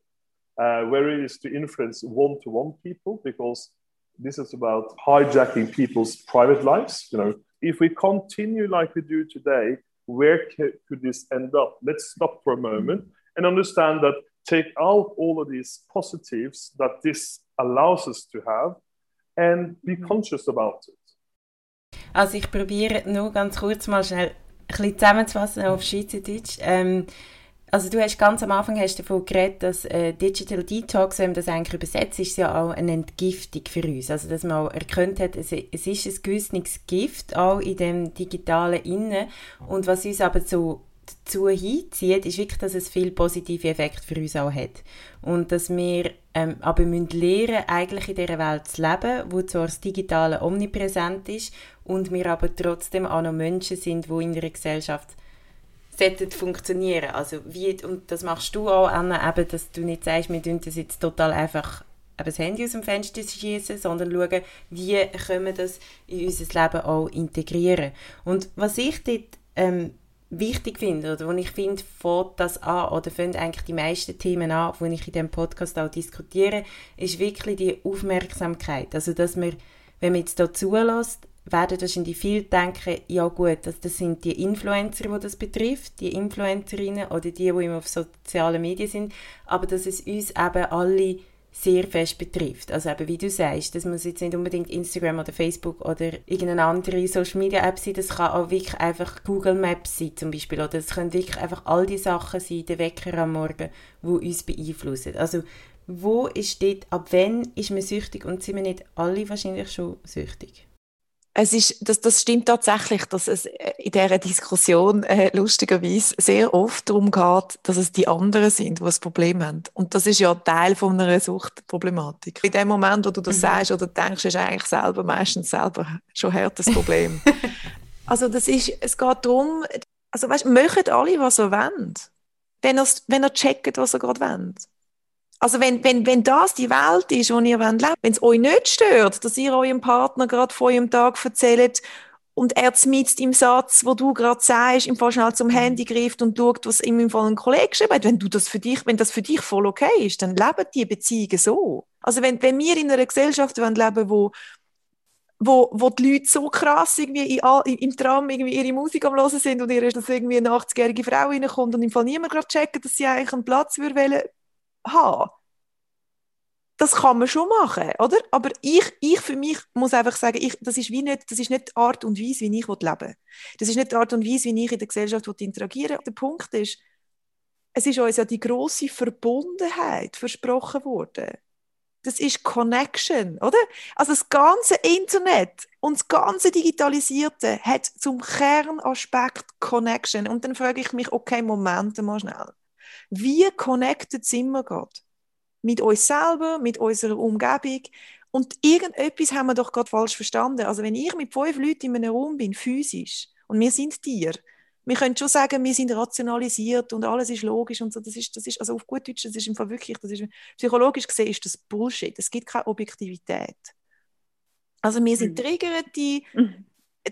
Speaker 2: uh, where it is to influence one-to-one people, because this is about hijacking people's private lives. You know, if we continue like we do today, where could this end up? Let's stop for a moment and understand that take out all of these positives that this allows us to have and be mhm. conscious about it.
Speaker 3: Also ich probiere nur ganz kurz mal schnell ein bisschen zusammenzufassen auf Schweizerdeutsch. Ähm, also du hast ganz am Anfang hast davon geredet, dass äh, Digital Detox, wenn man das eigentlich übersetzt, ist ja auch eine Entgiftung für uns. Also dass man auch erkannt hat, es, es ist ein gewisses Gift auch in dem digitalen Innen und was uns aber so dazu hinzieht, ist wirklich, dass es viel positive Effekte für uns auch hat. Und dass wir ähm, aber müssen lernen, eigentlich in dieser Welt zu leben, wo zwar das Digitale omnipräsent ist und wir aber trotzdem auch noch Menschen sind, die in einer Gesellschaft sollten funktionieren. Also wie, und das machst du auch, Anna, eben, dass du nicht sagst, wir tun das jetzt total einfach eben das Handy aus dem Fenster schießen, sondern schauen, wie können wir das in unser Leben auch integrieren. Und was ich dort ähm, wichtig finde, oder wo ich finde, fängt das an, oder fängt eigentlich die meisten Themen an, die ich in diesem Podcast auch diskutiere, ist wirklich die Aufmerksamkeit. Also, dass wir, wenn man jetzt hier zulässt, werden wahrscheinlich viele denken, ja gut, das, das sind die Influencer, die das betrifft, die Influencerinnen oder die, die immer auf sozialen Medien sind, aber dass es uns eben alle sehr fest betrifft. Also eben, wie du sagst, das muss jetzt nicht unbedingt Instagram oder Facebook oder irgendeine andere Social Media App sein, das kann auch wirklich einfach Google Maps sein zum Beispiel oder es können wirklich einfach all die Sachen sein, der Wecker am Morgen, die uns beeinflussen. Also wo ist dort, ab wann ist man süchtig und sind wir nicht alle wahrscheinlich schon süchtig?
Speaker 1: Es ist, das, das stimmt tatsächlich, dass es in dieser Diskussion äh, lustigerweise sehr oft darum geht, dass es die anderen sind, die das Problem haben. Und das ist ja Teil von einer Suchtproblematik. In dem Moment, wo du das mhm. sagst oder denkst, ist eigentlich selber meistens selber schon ein hartes Problem. also das ist, es geht darum, also weißt, möchten alle, was sie wollen. Wenn er, wenn er checkt, was er gerade will. Also wenn, wenn, wenn das die Welt ist, wo ihr wollt, wenn es euch nicht stört, dass ihr eurem Partner gerade vor eurem Tag erzählt und er mit im Satz, wo du gerade sagst, im Fall schnell zum Handy greift und schaut, was ihm im Fall ein Kollege geschrieben hat, wenn du das für dich, wenn das für dich voll okay ist, dann leben die Beziehungen so. Also wenn, wenn wir in einer Gesellschaft leben wollen, wo wo, wo die Leute so krass irgendwie in, im Tram irgendwie ihre Musik am hören sind und ihr ist, dass irgendwie eine 80-jährige Frau reinkommt und im Fall niemand gerade checken, dass sie eigentlich einen Platz würde haben. Das kann man schon machen, oder? Aber ich, ich für mich muss einfach sagen, ich, das, ist wie nicht, das ist nicht die Art und Weise, wie ich leben will. Das ist nicht die Art und Weise, wie ich in der Gesellschaft interagieren will. Der Punkt ist, es ist uns ja die große Verbundenheit versprochen worden. das ist Connection, oder? Also das ganze Internet und das ganze Digitalisierte hat zum Kernaspekt Connection. Und dann frage ich mich, okay, Moment mal schnell. Wie connected sind wir gerade? Mit uns selber, mit unserer Umgebung? Und irgendetwas haben wir doch gerade falsch verstanden. Also wenn ich mit fünf Leuten in einem Raum bin, physisch, und wir sind Tiere, wir können schon sagen, wir sind rationalisiert und alles ist logisch und so. Das ist, das ist also auf gut Deutsch, das ist im Fall wirklich, das ist, psychologisch gesehen ist das Bullshit. Es gibt keine Objektivität. Also wir sind mhm. triggerte mhm.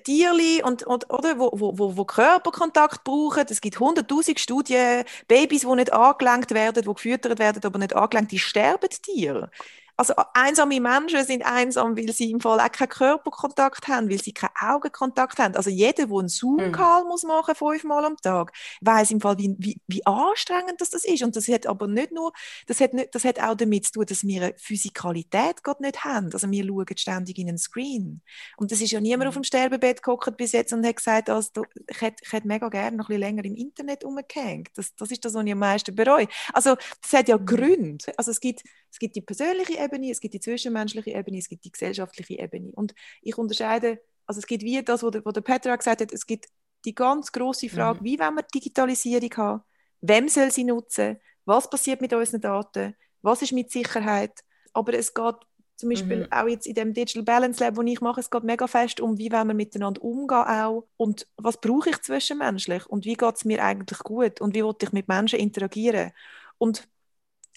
Speaker 1: Tierli und, und, oder, wo, wo, wo, Körperkontakt brauchen. Es gibt hunderttausend Studien, Babys, die nicht angelenkt werden, die gefüttert werden, aber nicht angelenkt, die sterben Tiere. Also einsame Menschen sind einsam, weil sie im Fall auch keinen Körperkontakt haben, weil sie keinen Augenkontakt haben. Also jeder, der einen Zoom-Call mhm. muss machen fünfmal am Tag, weiß im Fall, wie, wie, wie anstrengend das, das ist. Und das hat aber nicht nur, das hat, nicht, das hat auch damit zu tun, dass wir eine Physikalität gerade nicht haben. Also wir schauen ständig in einen Screen. Und das ist ja niemand mhm. auf dem Sterbebett geguckt bis jetzt und hat gesagt, also, ich, hätte, ich hätte mega gerne noch ein bisschen länger im Internet umgehängt. Das, das ist das, was ich am meisten bereue. Also das hat ja mhm. Gründe. Also es gibt, es gibt die persönliche Ebene, es gibt die zwischenmenschliche Ebene, es gibt die gesellschaftliche Ebene. Und ich unterscheide, also es gibt wie das, was der, was der Petra gesagt hat, es gibt die ganz große Frage, mhm. wie wollen wir Digitalisierung haben, wem soll sie nutzen, was passiert mit unseren Daten, was ist mit Sicherheit, aber es geht zum Beispiel mhm. auch jetzt in dem Digital Balance Lab, wo ich mache, es geht mega fest um, wie wollen wir miteinander umgehen auch? Und was brauche ich zwischenmenschlich? Und wie geht es mir eigentlich gut? Und wie will ich mit Menschen interagieren? Und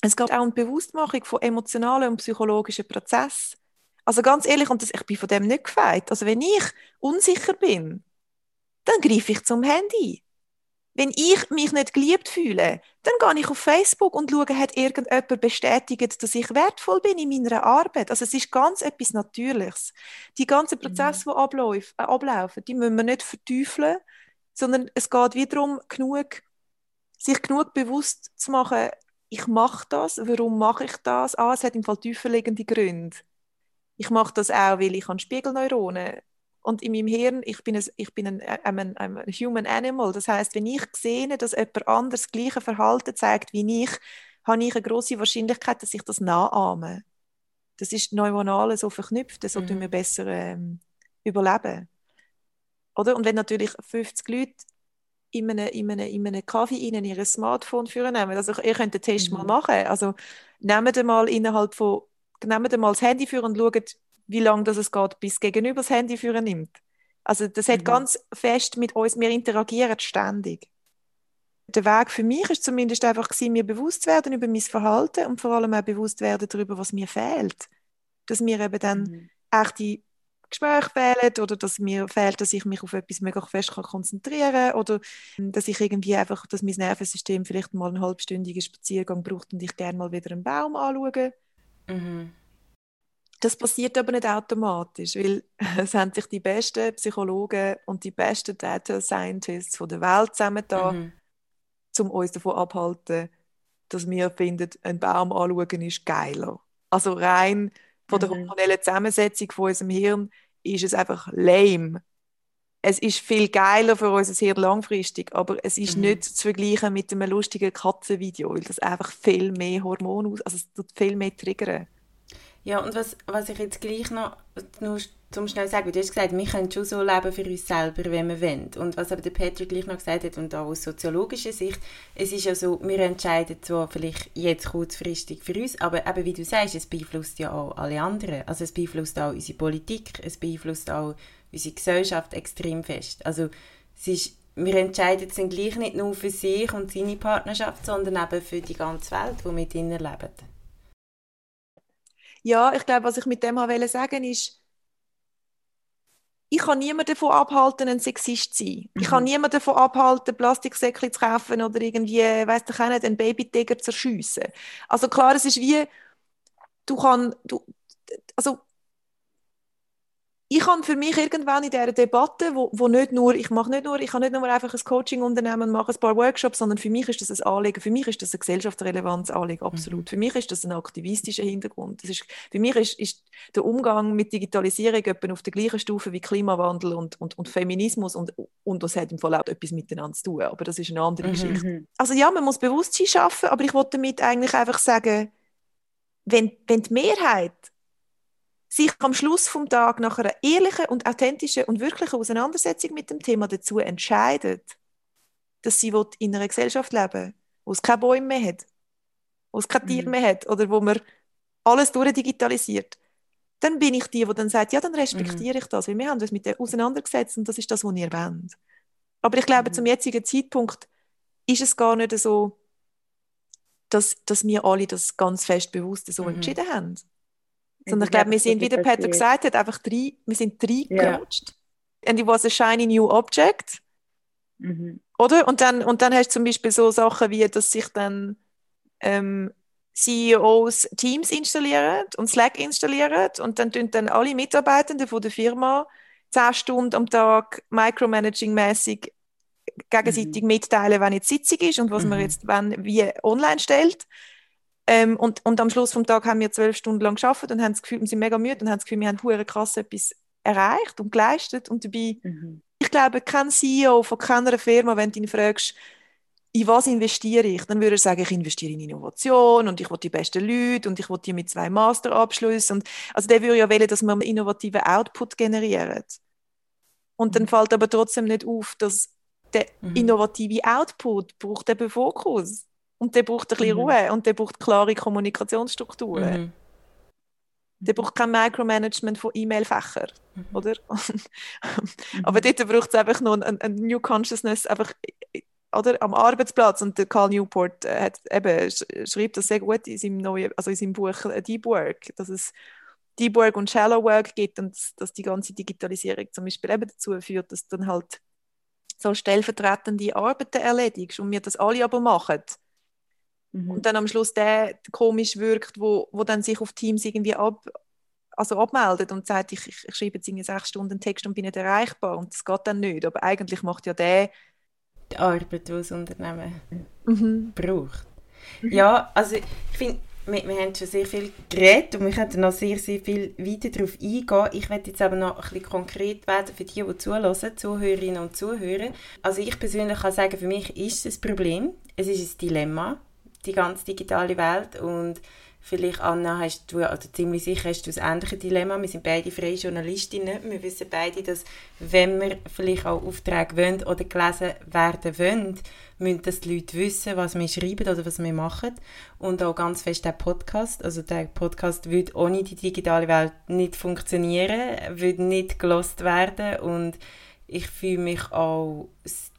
Speaker 1: es geht auch um die Bewusstmachung von emotionalen und psychologischen Prozessen. Also ganz ehrlich, und das, ich bin von dem nicht gefeit. Also wenn ich unsicher bin, dann greife ich zum Handy. Wenn ich mich nicht geliebt fühle, dann gehe ich auf Facebook und schaue, hat irgendjemand bestätigt, dass ich wertvoll bin in meiner Arbeit. Also es ist ganz etwas Natürliches. Die ganzen Prozesse, mhm. die ablaufen, äh, ablaufen, die müssen wir nicht verteufeln, sondern es geht wiederum genug, sich genug bewusst zu machen, ich mache das. Warum mache ich das? Ah, es hat im Fall tiefer liegende Gründe. Ich mache das auch, weil ich an Spiegelneuronen und in meinem Hirn, ich bin, ein, ich bin ein, ein, ein, Human Animal. Das heißt, wenn ich sehe, dass jemand anders das gleiche Verhalten zeigt wie ich, habe ich eine große Wahrscheinlichkeit, dass ich das nachahme. Das ist neuronal so verknüpft, so mhm. tun wir besser ähm, überleben. Oder? Und wenn natürlich 50 Leute in einem, in einem, in einem Kaffee in ihr Smartphone führen Also ihr könnt den Test mhm. mal machen. Also nehmt mal innerhalb von, nehmt mal das Handy führen und schaut, wie lange das es geht, bis gegenüber das Handy führen nimmt. Also das hat mhm. ganz fest mit uns, wir interagieren ständig. Der Weg für mich ist zumindest einfach gewesen, mir bewusst zu werden über mein Verhalten und vor allem auch bewusst werden darüber, was mir fehlt. Dass mir eben dann mhm. echte Gespräche fehlen oder dass mir fehlt, dass ich mich auf etwas mega fest kann konzentrieren kann oder dass ich irgendwie einfach, dass mein Nervensystem vielleicht mal einen halbstündigen Spaziergang braucht und ich gerne mal wieder einen Baum anschaue. Mhm. Das passiert aber nicht automatisch, weil es haben sich die besten Psychologen und die besten Data Scientists der Welt zusammengetan, mhm. um uns davon abzuhalten, dass wir finden, ein Baum anschauen ist geiler. Also rein von der mhm. hormonellen Zusammensetzung von unserem Hirn ist es einfach lame. Es ist viel geiler für unser Hirn langfristig, aber es ist mhm. nicht zu vergleichen mit einem lustigen Katzenvideo, weil das einfach viel mehr Hormone aus, also es tut viel mehr triggern.
Speaker 3: Ja, und was, was ich jetzt gleich noch, nur zum schnell sagen, du hast gesagt, wir können schon so leben für uns selber, wie wir wollen. Und was aber der Patrick gleich noch gesagt hat, und auch aus soziologischer Sicht, es ist ja so, wir entscheiden zwar vielleicht jetzt kurzfristig für uns, aber eben wie du sagst, es beeinflusst ja auch alle anderen. Also es beeinflusst auch unsere Politik, es beeinflusst auch unsere Gesellschaft extrem fest. Also es ist, wir entscheiden es dann gleich nicht nur für sich und seine Partnerschaft, sondern eben für die ganze Welt, die mit ihnen leben.
Speaker 1: Ja, ich glaube, was ich mit dem wollte sagen ist, ich kann niemanden davon abhalten, ein Sexist zu sein. Mhm. Ich kann mhm. niemanden davon abhalten, Plastiksäckchen zu kaufen oder irgendwie, weiss ich nicht, einen Babytiger zu erschiessen. Also klar, es ist wie, du kannst, du, also ich habe für mich irgendwann in dieser Debatte, wo, wo nicht nur, ich mache nicht nur, ich kann nicht nur einfach ein Coaching-Unternehmen und mache ein paar Workshops, sondern für mich ist das ein Anliegen, für mich ist das ein gesellschaftsrelevantes Anliegen, absolut. Mhm. Für mich ist das ein aktivistischer Hintergrund. Das ist, für mich ist, ist der Umgang mit Digitalisierung etwa auf der gleichen Stufe wie Klimawandel und, und, und Feminismus und, und das hat im Fall auch etwas miteinander zu tun, aber das ist eine andere mhm. Geschichte. Also ja, man muss Bewusstsein schaffen, aber ich wollte damit eigentlich einfach sagen, wenn, wenn die Mehrheit sich am Schluss vom Tag nach einer ehrlichen und authentischen und wirklichen Auseinandersetzung mit dem Thema dazu entscheidet, dass sie in einer Gesellschaft leben wo es keine Bäume mehr hat, wo es keine Tiere mhm. mehr hat oder wo man alles durchdigitalisiert, dann bin ich die, die dann sagt, ja, dann respektiere mhm. ich das, weil wir haben uns mit dem auseinandergesetzt und das ist das, was ihr wollt. Aber ich glaube, mhm. zum jetzigen Zeitpunkt ist es gar nicht so, dass, dass wir alle das ganz fest bewusst so entschieden haben. Sondern ich glaube, wir sind, wie der Peter gesagt hat, einfach drei, wir sind reingerutscht. Yeah. And it was a shiny new object. Mhm. Oder? Und dann, und dann hast du zum Beispiel so Sachen wie, dass sich dann ähm, CEOs Teams installieren und Slack installieren und dann tun dann alle Mitarbeitenden von der Firma zehn Stunden am Tag micromanaging-mäßig gegenseitig mhm. mitteilen, wenn jetzt Sitzung ist und was mhm. man jetzt wenn, wie online stellt. Ähm, und, und am Schluss vom Tag haben wir zwölf Stunden lang geschafft und haben das Gefühl, wir sind mega müde und haben das Gefühl, wir haben hure krass etwas erreicht und geleistet und dabei mhm ich glaube, kein CEO von keiner Firma, wenn du ihn fragst, in was investiere ich, dann würde er sagen, ich investiere in Innovation und ich will die besten Leute und ich will die mit zwei Masterabschlüssen. Und, also der würde ja wollen, dass man innovativen Output generiert. Und dann mhm. fällt aber trotzdem nicht auf, dass der mhm. innovative Output braucht eben Fokus. Und der braucht ein bisschen mhm. Ruhe und der braucht klare Kommunikationsstrukturen. Mhm der braucht kein Micromanagement von E-Mail-Fächern, mhm. oder? Aber dort braucht es einfach noch ein, ein, New Consciousness einfach, oder, am Arbeitsplatz. Und der Carl Newport äh, hat, eben, schreibt das sehr gut in seinem, neuen, also in seinem Buch äh, Deep Work, dass es Deep Work und Shallow Work gibt und dass die ganze Digitalisierung zum Beispiel eben dazu führt, dass dann halt so stellvertretende Arbeiten erledigst und wir das alle aber machen mhm. und dann am Schluss der komisch wirkt, wo, wo dann sich auf Teams irgendwie ab, also abmeldet und sagt, ich, ich, ich schreibe jetzt irgendwie sechs Stunden Text und bin nicht erreichbar und das geht dann nicht. Aber eigentlich macht ja der
Speaker 3: die Arbeit, die das Unternehmen mhm. braucht. Ja, also ich finde, wir, wir haben schon sehr viel geredet und wir könnten noch sehr, sehr viel weiter darauf eingehen. Ich werde jetzt aber noch ein bisschen konkret werden für die, die zuhören, Zuhörerinnen und Zuhörer. Also ich persönlich kann sagen, für mich ist es ein Problem, es ist ein Dilemma die ganze digitale Welt und vielleicht, Anna, hast du, also ziemlich sicher hast du das ähnliche Dilemma. Wir sind beide freie Journalistinnen. Wir wissen beide, dass wenn wir vielleicht auch Aufträge wollen oder gelesen werden wollen, müssen das die Leute wissen, was wir schreiben oder was wir machen. Und auch ganz fest der Podcast. Also der Podcast würde ohne die digitale Welt nicht funktionieren, würde nicht gelost werden und ich fühle mich auch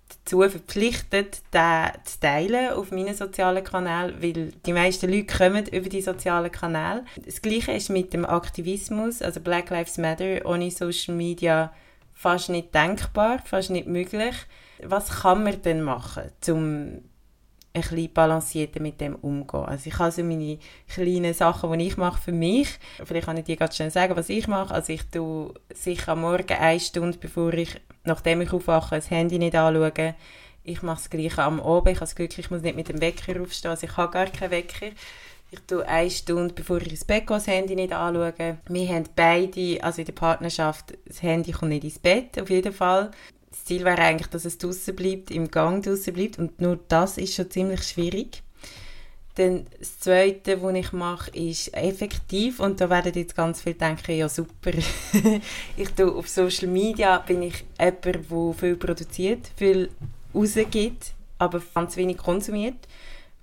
Speaker 3: dazu verpflichtet, den zu teilen auf meinen sozialen Kanälen, weil die meisten Leute kommen über die sozialen Kanäle. Das Gleiche ist mit dem Aktivismus, also Black Lives Matter ohne Social Media fast nicht denkbar, fast nicht möglich. Was kann man denn machen, um ein bisschen balancierter mit dem umgehen. Also ich habe so meine kleinen Sachen, die ich mache für mich. Vielleicht kann ich dir ganz schnell sagen, was ich mache. Also ich tue sicher am Morgen eine Stunde, bevor ich, nachdem ich aufwache, das Handy nicht anschauen. Ich mache das Gleiche am Abend. Ich habe das Glück, ich muss nicht mit dem Wecker aufstehen. Also ich habe gar keinen Wecker. Ich tue eine Stunde, bevor ich ins Bett gehe, das Handy nicht anschauen. Wir haben beide, also in der Partnerschaft, das Handy kommt nicht ins Bett, auf jeden Fall. Ziel wäre eigentlich, dass es draußen bleibt, im Gang draußen bleibt und nur das ist schon ziemlich schwierig. Dann das Zweite, was ich mache, ist effektiv und da werden jetzt ganz viele denken, ja super, ich tue auf Social Media bin ich jemand, der viel produziert, viel rausgibt, aber ganz wenig konsumiert.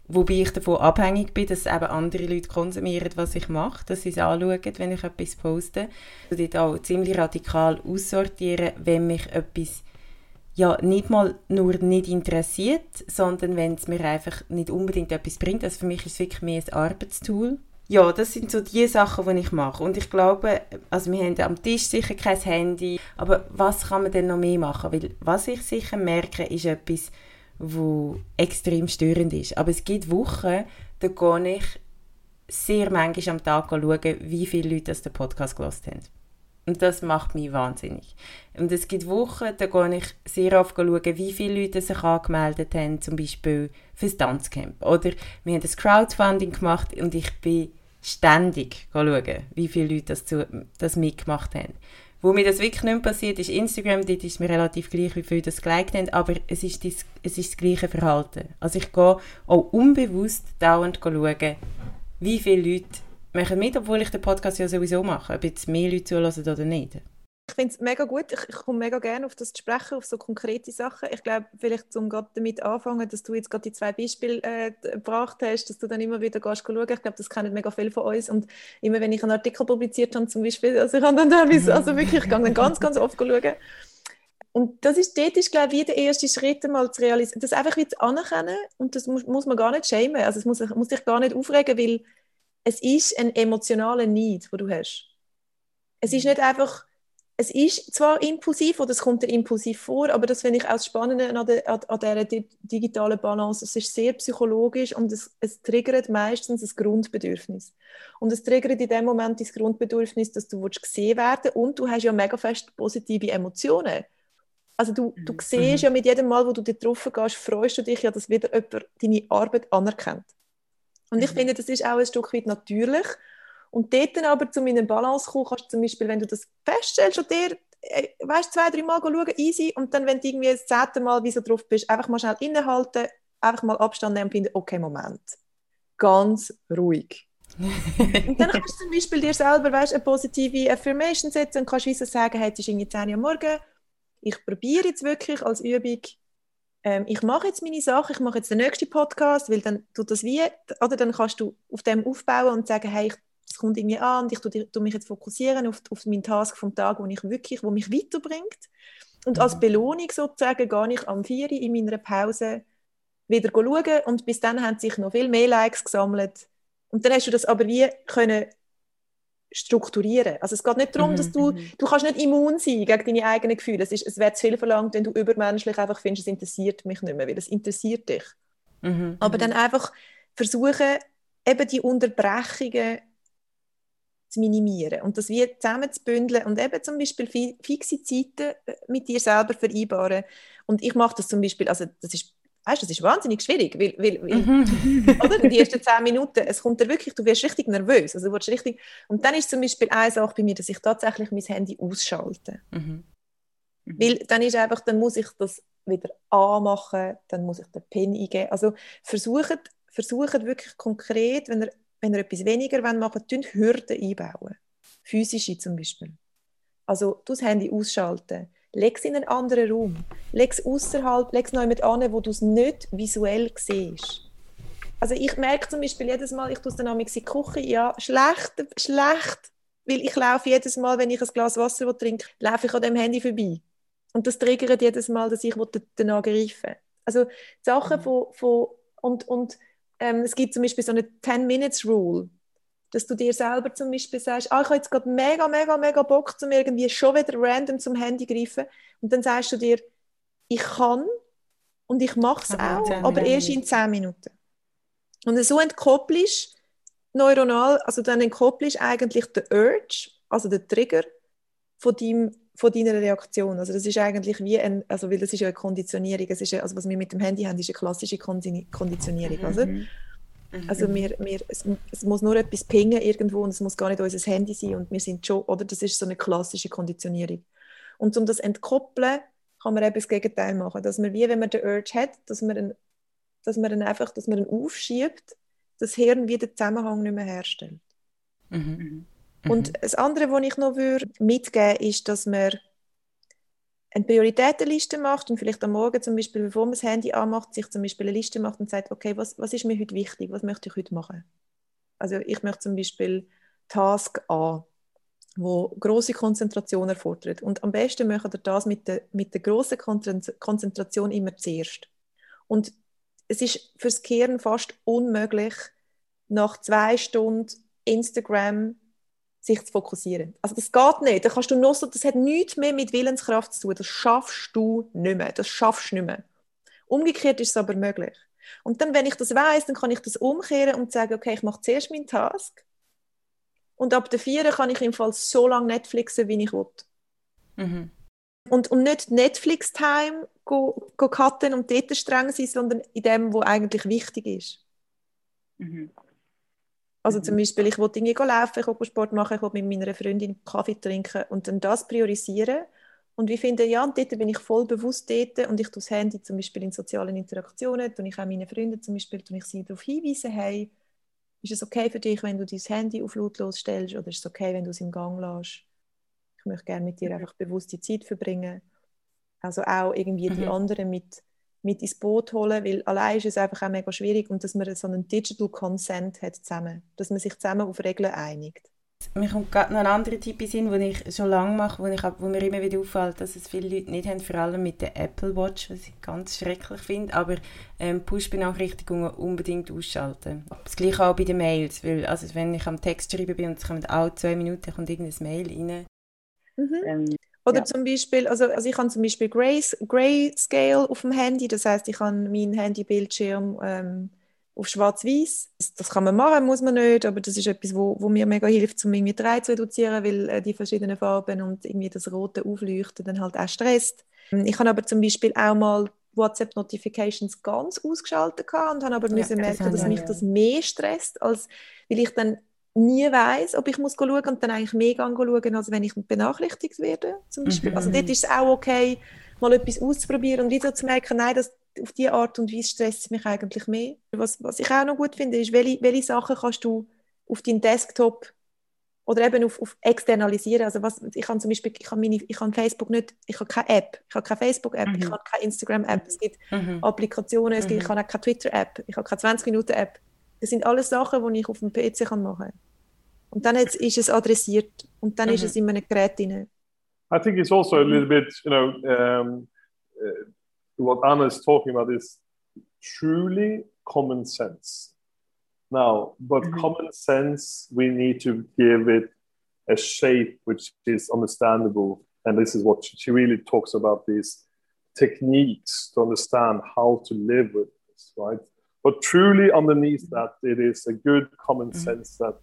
Speaker 3: Wobei ich davon abhängig bin, dass eben andere Leute konsumieren, was ich mache, dass sie es anschauen, wenn ich etwas poste. Und dort auch ziemlich radikal aussortieren, wenn mich etwas ja nicht mal nur nicht interessiert, sondern wenn es mir einfach nicht unbedingt etwas bringt. Also für mich ist es wirklich mehr ein Arbeitstool. Ja, das sind so die Sachen, die ich mache. Und ich glaube, also wir haben am Tisch sicher kein Handy, aber was kann man denn noch mehr machen? Weil was ich sicher merke, ist etwas, wo extrem störend ist. Aber es gibt Wochen, da gehe ich sehr manchmal am Tag schauen, wie viele Leute den Podcast gehört haben. Und das macht mich wahnsinnig. Und es gibt Wochen, da gehe ich sehr oft schauen, wie viele Leute sich angemeldet haben, zum Beispiel für das Tanzcamp. Oder wir haben das Crowdfunding gemacht und ich bin ständig schauen, wie viele Leute das, zu, das mitgemacht haben. Wo mir das wirklich nicht passiert, ist Instagram, dort ist mir relativ gleich, wie viele das geliked haben, aber es ist, das, es ist das gleiche Verhalten. Also ich gehe auch unbewusst dauernd schauen, wie viele Leute machen mit, obwohl ich den Podcast ja sowieso mache, ob jetzt mehr Leute zulassen oder nicht.
Speaker 1: Ich finde es mega gut. Ich, ich komme mega gerne auf das zu sprechen, auf so konkrete Sachen. Ich glaube, vielleicht um gerade damit anfangen, dass du jetzt gerade die zwei Beispiele äh, gebracht hast, dass du dann immer wieder gehst schauen. Ich glaube, das kennen mega viele von uns. Und immer wenn ich einen Artikel publiziert habe, zum Beispiel, also ich habe dann teilweise, also wirklich, ich gehe dann ganz, ganz oft schauen. Und das ist, dort ist, glaube ich, der erste Schritt, mal zu realisieren, das einfach wieder anerkennen und das muss, muss man gar nicht schämen. Also es muss, muss dich gar nicht aufregen, weil es ist ein emotionaler Need, den du hast. Es ist nicht einfach es ist zwar impulsiv oder es kommt dir impulsiv vor, aber das finde ich auch das Spannende an, der, an, dieser digitalen Balance. Es ist sehr psychologisch und es, es triggert meistens ein Grundbedürfnis. Und es triggert in dem Moment das Grundbedürfnis, dass du gesehen werden und du hast ja mega fest positive Emotionen. Also du, du mhm. siehst mhm. ja mit jedem Mal, wo du da drauf gehst, freust du dich ja, dass wieder jemand deine Arbeit anerkennt. Und ich mhm. finde, das ist auch ein Stück weit natürlich und dort dann aber zu meiner Balance kommen, kannst du zum Beispiel, wenn du das feststellst und dir, äh, weißt, zwei, drei Mal schauen, easy, und dann, wenn du irgendwie das zehnte Mal wie so drauf bist, einfach mal schnell innehalten, einfach mal Abstand nehmen und finden, okay, Moment, ganz ruhig. und dann kannst du zum Beispiel dir selber weißt, eine positive Affirmation setzen und kannst wie so sagen, hey, es ist irgendwie 10 Uhr morgen, ich probiere jetzt wirklich als Übung, ähm, ich mache jetzt meine Sache, ich mache jetzt den nächsten Podcast, weil dann tut das wie, oder dann kannst du auf dem aufbauen und sagen, hey, ich es kommt irgendwie an und ich tue, mich jetzt fokussieren auf, auf meinen Task vom Tag, wo ich wirklich, wo mich weiterbringt. Und als mhm. Belohnung sozusagen gehe ich am 4 in meiner Pause wieder schauen und bis dann haben sich noch viel mehr Likes gesammelt. Und dann hast du das aber wie können strukturieren. Also es geht nicht darum, mhm. dass du, mhm. du kannst nicht immun sein gegen deine eigenen Gefühle. Es, ist, es wird zu viel verlangt, wenn du übermenschlich einfach findest, es interessiert mich nicht mehr, weil es interessiert dich. Mhm. Aber mhm. dann einfach versuchen, eben die Unterbrechungen zu minimieren und das wir zusammen zu bündeln und eben zum Beispiel fixe Zeiten äh, mit dir selber vereinbaren. Und ich mache das zum Beispiel, also das ist Weißt, das ist wahnsinnig schwierig, weil, weil, weil mhm. oder? die ersten zehn Minuten, es kommt dir wirklich, du wirst richtig nervös, also du wirst richtig, und dann ist zum Beispiel eine Sache bei mir, dass ich tatsächlich mein Handy ausschalte. Mhm. Mhm. Weil dann ist einfach, dann muss ich das wieder anmachen, dann muss ich den PIN eingeben. Also versucht, versucht wirklich konkret, wenn ihr wenn ihr etwas weniger machen wollt, Hürden einbauen. Physische zum Beispiel. Also das Handy ausschalten. Leg es in einen anderen Raum. Leg es außerhalb, leg es noch jemand an, wo du es nicht visuell siehst. Also ich merke zum Beispiel jedes Mal, ich tue es dann in die Küche, ja, schlecht, schlecht, weil ich laufe jedes Mal, wenn ich ein Glas Wasser trinke, laufe ich an dem Handy vorbei. Und das triggert jedes Mal, dass ich danach greifen Also Sachen mhm. von, von und, und ähm, es gibt zum Beispiel so eine 10-Minutes-Rule, dass du dir selber zum Beispiel sagst, ah, ich habe jetzt gerade mega, mega, mega Bock, zum irgendwie schon wieder random zum Handy greifen und dann sagst du dir, ich kann und ich mache es auch, aber erst in 10 Minuten. Und so entkoppelst neuronal, also dann entkoppelst eigentlich den Urge, also den Trigger von deinem von deiner Reaktion. Also das ist eigentlich wie ein, also weil das ist ja eine Konditionierung, es ist ja, also was wir mit dem Handy haben, ist eine klassische Konditionierung. Mhm. Also, mhm. also wir, wir, es, es, muss nur etwas pingen irgendwo und es muss gar nicht unser Handy sein und wir sind schon, oder das ist so eine klassische Konditionierung. Und um das entkoppeln, kann man eben das Gegenteil machen, dass man wie, wenn man den Urge hat, dass man, einen, dass man dann einfach, dass man ihn aufschiebt, das Hirn wieder den Zusammenhang nicht mehr herstellt. Mhm. mhm. Und das andere, was ich noch würde mitgeben würde, ist, dass man eine Prioritätenliste macht und vielleicht am Morgen zum Beispiel, bevor man das Handy anmacht, sich zum Beispiel eine Liste macht und sagt, okay, was, was ist mir heute wichtig, was möchte ich heute machen? Also ich möchte zum Beispiel Task A, wo große Konzentration erfordert. Und am besten macht ihr das mit der, mit der großen Konzentration immer zuerst. Und es ist fürs Kehren fast unmöglich, nach zwei Stunden Instagram sich zu fokussieren. Also das geht nicht. Da kannst du nur so, das hat nichts mehr mit Willenskraft zu tun. Das schaffst du nicht mehr. Das schaffst du nicht mehr. Umgekehrt ist es aber möglich. Und dann, wenn ich das weiß, dann kann ich das umkehren und sagen, okay, ich mache zuerst meinen Task und ab der vier kann ich im Fall so lange Netflixen, wie ich will. Mhm. Und, und nicht Netflix-Time cutten und dort streng sein, sondern in dem, was eigentlich wichtig ist. Mhm. Also zum mhm. Beispiel, ich wollte irgendwie laufen, ich wollte Sport machen, ich wollte mit meiner Freundin Kaffee trinken und dann das priorisieren. Und wir finden, ja, und dort bin ich voll bewusst dort und ich tue das Handy zum Beispiel in sozialen Interaktionen, tue ich auch meine Freunde zum Beispiel, tue ich sie darauf hinweisen, hey, Ist es okay für dich, wenn du dein Handy auf lautlos stellst oder ist es okay, wenn du es im Gang lässt? Ich möchte gerne mit dir einfach bewusste Zeit verbringen. Also auch irgendwie mhm. die anderen mit, mit ins Boot holen, weil allein ist es einfach auch mega schwierig und dass man so einen Digital Consent hat zusammen, dass man sich zusammen auf Regeln einigt
Speaker 3: mir kommt gerade noch ein anderer Tipp in Sinn, den ich schon lange mache, wo, ich, wo mir immer wieder auffällt, dass es viele Leute nicht haben, vor allem mit der Apple Watch, was ich ganz schrecklich finde, aber ähm, Push-Benachrichtigungen unbedingt ausschalten. Das gleiche auch bei den Mails, weil also wenn ich am Text schreiben bin und es kommt alle zwei Minuten kommt irgendein Mail rein.
Speaker 1: Mhm. Ähm, oder ja. zum Beispiel, also, also ich habe zum Beispiel Grayscale auf dem Handy, das heißt, ich habe meinen Handybildschirm ähm, auf schwarz-weiß. Das, das, kann man machen, muss man nicht, aber das ist etwas, wo, wo mir mega hilft, um irgendwie die Reize zu reduzieren, weil äh, die verschiedenen Farben und irgendwie das rote Aufleuchten dann halt auch stresst. Ich habe aber zum Beispiel auch mal WhatsApp-Notifications ganz ausgeschaltet und habe aber ja, müssen merken, das dass mich das mehr stresst, als weil ich dann nie weiß, ob ich muss schauen und dann eigentlich mehr schauen, als wenn ich benachrichtigt werde. Zum Beispiel. Mhm. Also dort ist es auch okay, mal etwas auszuprobieren und wieder zu merken, nein, das, auf diese Art und Weise stresst es mich eigentlich mehr. Was, was ich auch noch gut finde, ist, welche, welche Sachen kannst du auf deinen Desktop oder eben auf, auf externalisieren. Also was, ich kann zum Beispiel, ich kann, meine, ich kann Facebook nicht, ich habe keine App, ich habe keine Facebook-App, mhm. ich habe keine Instagram-App, es gibt mhm. Applikationen, es gibt, ich mhm. habe auch keine Twitter-App, ich habe keine 20-Minuten-App. Das sind alles Sachen, die ich auf dem PC kann machen kann. Und dann ist es adressiert und dann ist mhm. es in einem Gerät drin.
Speaker 2: I think it's also a little bit, you know, um, uh, what Anna is talking about is truly common sense. Now, but mm-hmm. common sense, we need to give it a shape which is understandable. And this is what she really talks about these techniques to understand how to live with this, right? But truly underneath that, it is a good common mm-hmm. sense that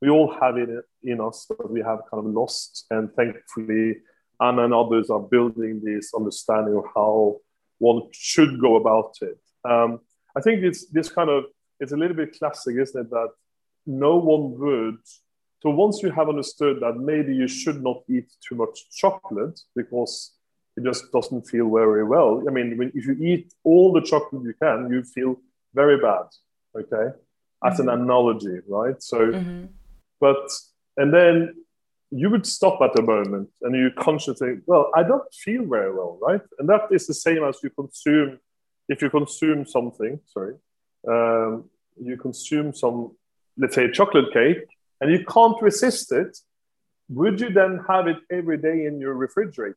Speaker 2: we all have it in us, but we have kind of lost. And thankfully, Anna and others are building this understanding of how one should go about it. Um, I think it's this kind of it's a little bit classic, isn't it? That no one would. So once you have understood that maybe you should not eat too much chocolate because it just doesn't feel very well. I mean, when, if you eat all the chocolate you can, you feel very bad. Okay, as mm-hmm. an analogy, right? So, mm-hmm. but and then you would stop at a moment and you consciously, well, I don't feel very well, right? And that is the same as you consume, if you consume something, sorry, um, you consume some, let's say, chocolate cake, and you can't resist it. Would you then have it every day in your refrigerator?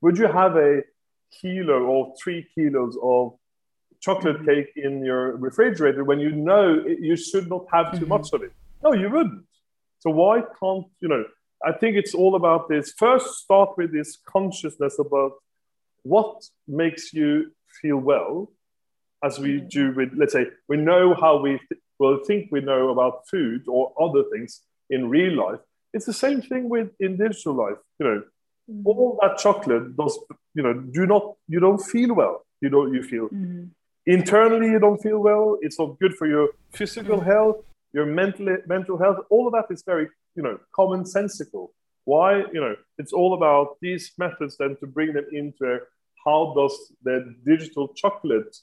Speaker 2: Would you have a kilo or three kilos of chocolate mm-hmm. cake in your refrigerator when you know it, you should not have too mm-hmm. much of it? No, you wouldn't. So why can't you know? I think it's all about this. First, start with this consciousness about what makes you feel well, as we mm-hmm. do with, let's say, we know how we th- will think we know about food or other things in real life. It's the same thing with in digital life. You know, mm-hmm. all that chocolate does, you know, do not, you don't feel well. You don't, you feel mm-hmm. Internally, you don't feel well. It's not good for your physical mm-hmm. health, your mental, mental health. All of that is very you know, commonsensical. Why, you know, it's all about these methods then to bring them into how does the digital chocolate,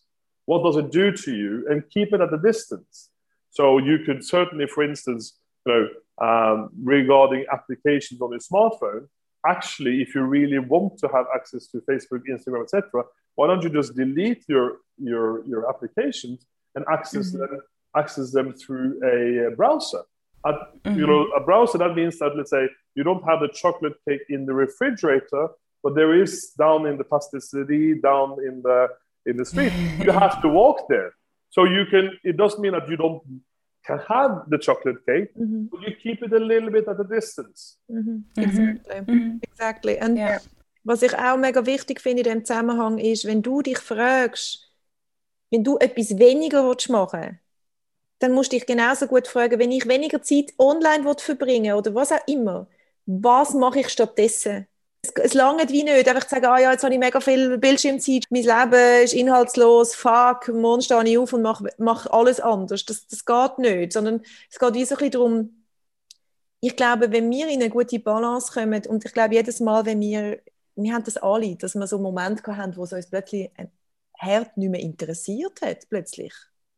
Speaker 2: what does it do to you, and keep it at a distance. So you could certainly, for instance, you know, um, regarding applications on your smartphone, actually, if you really want to have access to Facebook, Instagram, etc., why don't you just delete your your your applications and access mm-hmm. them access them through a browser? mm-hmm. you know, a browser, that means that, let's say, you don't have the chocolate cake in the refrigerator, but there is down in the pastisserie, down in the in the street. you have to walk there. So you can, it doesn't mean that you don't can have the chocolate cake, mm-hmm. but you keep it a little bit at a distance.
Speaker 1: Mm-hmm. Exactly. Mm-hmm. Exactly. and yeah. Was ich auch mega wichtig finde in dem Zusammenhang ist, wenn du dich fragst, wenn du etwas weniger machen willst, dann musst du dich genauso gut fragen, wenn ich weniger Zeit online verbringen oder was auch immer, was mache ich stattdessen? Es, es langt wie nicht, einfach zu sagen, ah ja, jetzt habe ich mega viel Bildschirmzeit, mein Leben ist inhaltslos, fuck, morgen stehe ich auf und mache, mache alles anders. Das, das geht nicht, sondern es geht wie so ein bisschen darum, ich glaube, wenn wir in eine gute Balance kommen und ich glaube, jedes Mal, wenn wir, wir haben das alle, dass wir so einen Moment haben, wo es uns plötzlich ein Herd nicht mehr interessiert hat, plötzlich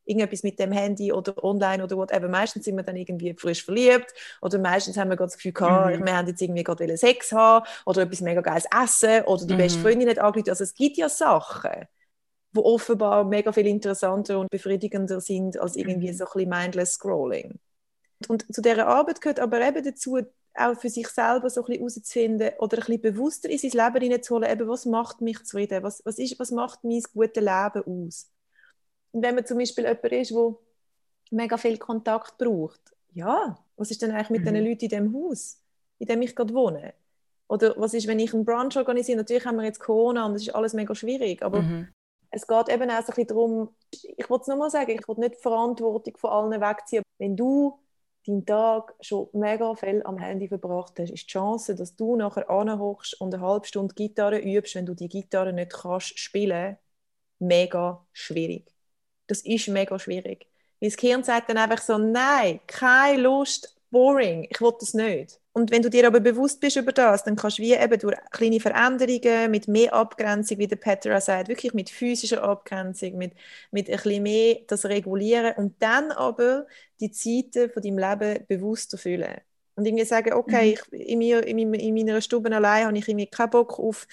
Speaker 1: irgendetwas mit dem Handy oder online oder whatever. Meistens sind wir dann irgendwie frisch verliebt oder meistens haben wir gerade das Gefühl gehabt, mhm. wir haben jetzt irgendwie gerade Sex haben oder etwas mega geiles essen oder die mhm. beste Freundin nicht angerufen. Also es gibt ja Sachen, die offenbar mega viel interessanter und befriedigender sind als irgendwie mhm. so ein bisschen mindless Scrolling. Und zu dieser Arbeit gehört aber eben dazu, auch für sich selber so ein bisschen herauszufinden oder ein bisschen bewusster in sein Leben hineinzuholen, eben, was macht mich zufrieden, was, was, ist, was macht mein gutes Leben aus. Und wenn man zum Beispiel jemand ist, der mega viel Kontakt braucht, ja, was ist denn eigentlich mit mhm. den Leuten in dem Haus, in dem ich gerade wohne? Oder was ist, wenn ich einen Brunch organisiere? Natürlich haben wir jetzt Corona und es ist alles mega schwierig, aber mhm. es geht eben auch so ein bisschen darum, ich wollte es nochmal sagen, ich will nicht die Verantwortung von allen wegziehen. Wenn du deinen Tag schon mega viel am Handy verbracht hast, ist die Chance, dass du nachher anhockst und eine halbe Stunde Gitarre übst, wenn du die Gitarre nicht kannst spielen, mega schwierig. Das ist mega schwierig. Das Gehirn sagt dann einfach so, nein, keine Lust, boring, ich will das nicht. Und wenn du dir aber bewusst bist über das, dann kannst du wie eben durch kleine Veränderungen, mit mehr Abgrenzung, wie der Petra sagt, wirklich mit physischer Abgrenzung, mit, mit ein bisschen mehr das regulieren und dann aber die Zeiten von deinem Leben bewusster füllen. Und irgendwie sagen, okay, mhm. ich, in, mir, in, in meiner Stube allein habe ich irgendwie keinen Bock auf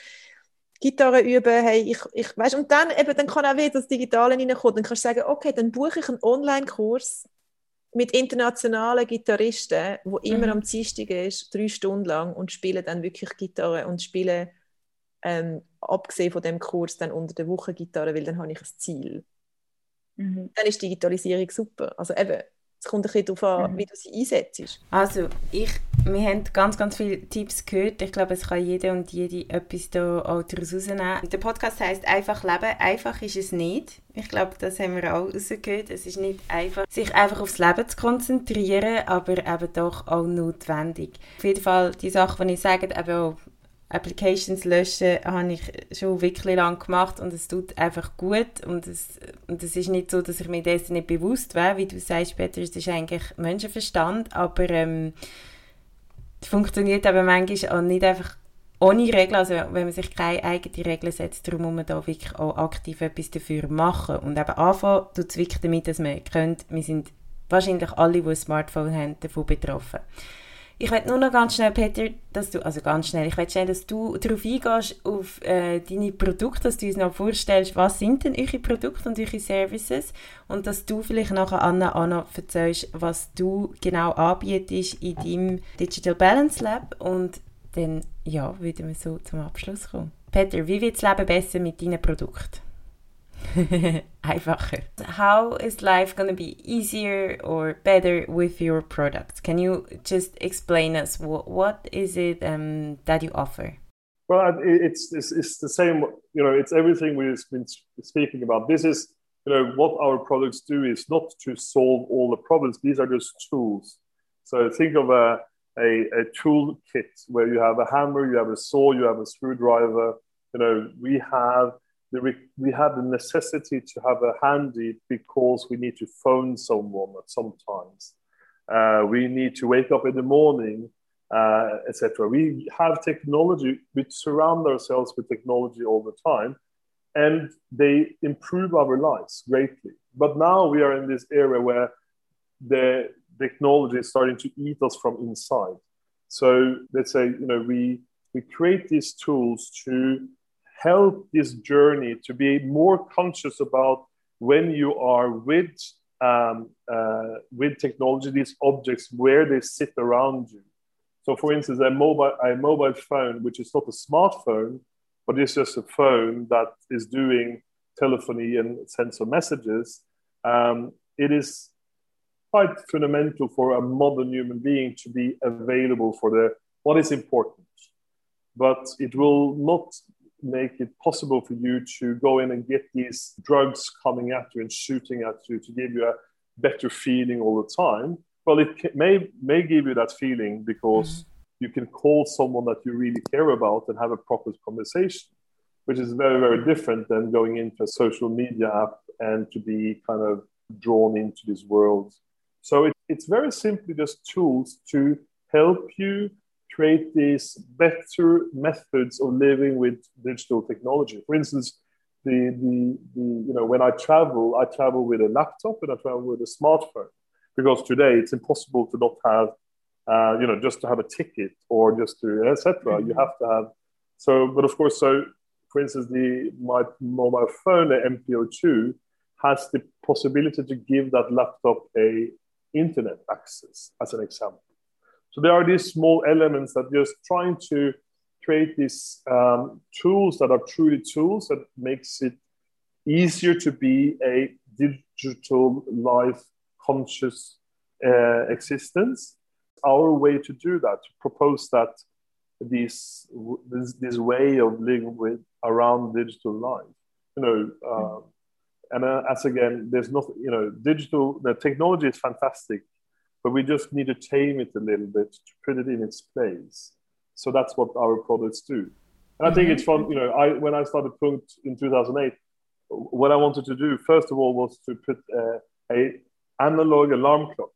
Speaker 1: Gitarre üben, hey, ich, ich weißt, und dann, eben, dann kann auch wieder das Digitale reinkommen. Dann kannst du sagen, okay, dann buche ich einen Online-Kurs mit internationalen Gitarristen, wo immer mhm. am Dienstag ist, drei Stunden lang und spielen dann wirklich Gitarre und spielen ähm, abgesehen von dem Kurs dann unter der Woche Gitarre, weil dann habe ich ein Ziel. Mhm. Dann ist Digitalisierung super. Also eben, es kommt ein bisschen darauf an, mhm. wie du sie einsetzt.
Speaker 3: Also, ich, wir haben ganz, ganz viele Tipps gehört. Ich glaube, es kann jeder und jede etwas da auch daraus rausnehmen. Der Podcast heißt «Einfach leben». Einfach ist es nicht. Ich glaube, das haben wir auch rausgehört. Es ist nicht einfach, sich einfach aufs Leben zu konzentrieren, aber eben doch auch notwendig. Auf jeden Fall die Sachen, die ich sage, eben auch Applications löschen habe ich schon wirklich lange gemacht und es tut einfach gut und es, und es ist nicht so, dass ich mir dessen nicht bewusst wäre, wie du sagst, Peter, es ist eigentlich Menschenverstand, aber ähm, funktioniert aber manchmal auch nicht einfach ohne Regeln, also wenn man sich keine eigenen Regeln setzt, darum muss man da wirklich auch aktiv etwas dafür machen und eben anfangen, tut es wirklich damit, dass man kennt, wir sind wahrscheinlich alle, die ein Smartphone haben, davon betroffen. Ich möchte nur noch ganz schnell, Peter, dass du, also ganz schnell, ich schnell, dass du darauf eingehst, auf äh, deine Produkte, dass du uns noch vorstellst, was sind denn eure Produkte und eure Services und dass du vielleicht nachher Anna auch noch erzählst, was du genau anbietest in deinem Digital Balance Lab und dann, ja, würden wir so zum Abschluss kommen. Peter, wie wird das Leben besser mit deinen Produkten? einfacher. How is life going to be easier or better with your products? Can you just explain us what, what is it um, that you offer?
Speaker 2: Well, it's, it's, it's the same, you know, it's everything we've been speaking about. This is, you know, what our products do is not to solve all the problems. These are just tools. So think of a, a, a tool kit where you have a hammer, you have a saw, you have a screwdriver. You know, we have we have the necessity to have a handy because we need to phone someone at sometimes. Uh, we need to wake up in the morning, uh, etc. We have technology, we surround ourselves with technology all the time, and they improve our lives greatly. But now we are in this era where the technology is starting to eat us from inside. So let's say, you know, we, we create these tools to help this journey to be more conscious about when you are with um, uh, with technology, these objects, where they sit around you. So, for instance, a mobile a mobile phone, which is not a smartphone, but it's just a phone that is doing telephony and sensor messages. Um, it is quite fundamental for a modern human being to be available for the what is important but it will not make it possible for you to go in and get these drugs coming at you and shooting at you to give you a better feeling all the time. Well, it may may give you that feeling because mm-hmm. you can call someone that you really care about and have a proper conversation, which is very very different than going into a social media app and to be kind of drawn into this world. So it, it's very simply just tools to help you create these better methods of living with digital technology. For instance, the, the, the, you know, when I travel, I travel with a laptop and I travel with a smartphone because today it's impossible to not have, uh, you know, just to have a ticket or just to, etc. Mm-hmm. You have to have, so, but of course, so for instance, the my mobile phone, the MPO2, has the possibility to give that laptop a internet access, as an example. So there are these small elements that just trying to create these um, tools that are truly tools that makes it easier to be a digital life conscious uh, existence. Our way to do that, to propose that this, this, this way of living with around digital life, you know, uh, and uh, as again, there's not, you know, digital, the technology is fantastic, but we just need to tame it a little bit to put it in its place. So that's what our products do. And I think it's fun, you know, I, when I started Punkt in 2008, what I wanted to do, first of all, was to put uh, a analog alarm clock.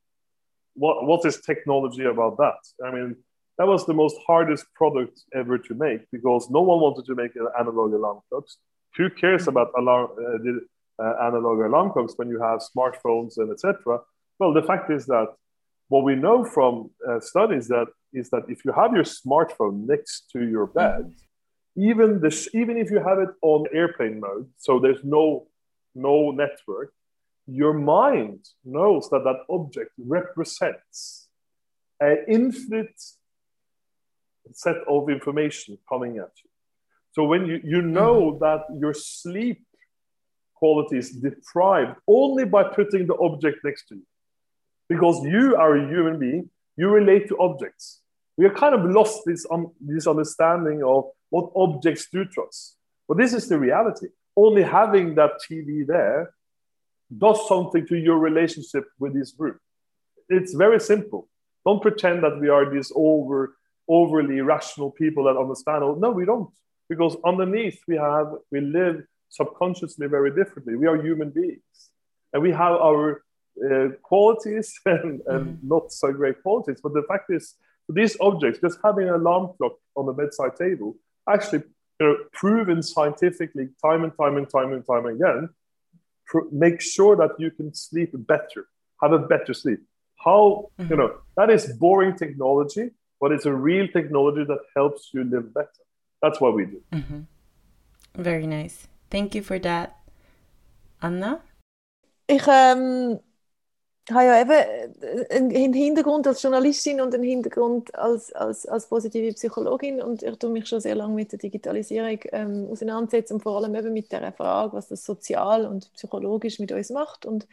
Speaker 2: What, what is technology about that? I mean, that was the most hardest product ever to make because no one wanted to make analog alarm clocks. Who cares mm-hmm. about alarm, uh, uh, analog alarm clocks when you have smartphones and etc.? Well, the fact is that what we know from uh, studies that is that if you have your smartphone next to your bed, mm-hmm. even the even if you have it on airplane mode, so there's no no network, your mind knows that that object represents an infinite set of information coming at you. So when you, you know mm-hmm. that your sleep quality is deprived only by putting the object next to you, because you are a human being, you relate to objects. We have kind of lost this, um, this understanding of what objects do to us. But this is the reality. Only having that TV there does something to your relationship with this room. It's very simple. Don't pretend that we are these over overly rational people that understand. No, we don't, because underneath we have we live subconsciously very differently. We are human beings, and we have our qualities and, and mm. not so great qualities. But the fact is, these objects, just having an alarm clock on the bedside table, actually you know, proven scientifically time and time and time and time again, pr- make sure that you can sleep better, have a better sleep. How, mm-hmm. you know, that is boring technology, but it's a real technology that helps you live better. That's what we do.
Speaker 3: Mm-hmm. Very nice. Thank you for that. Anna?
Speaker 1: Ich ähm, habe ja eben einen Hintergrund als Journalistin und einen Hintergrund als, als, als positive Psychologin. Und ich tue mich schon sehr lange mit der Digitalisierung ähm, auseinandersetzen vor allem eben mit der Frage, was das sozial und psychologisch mit uns macht. Und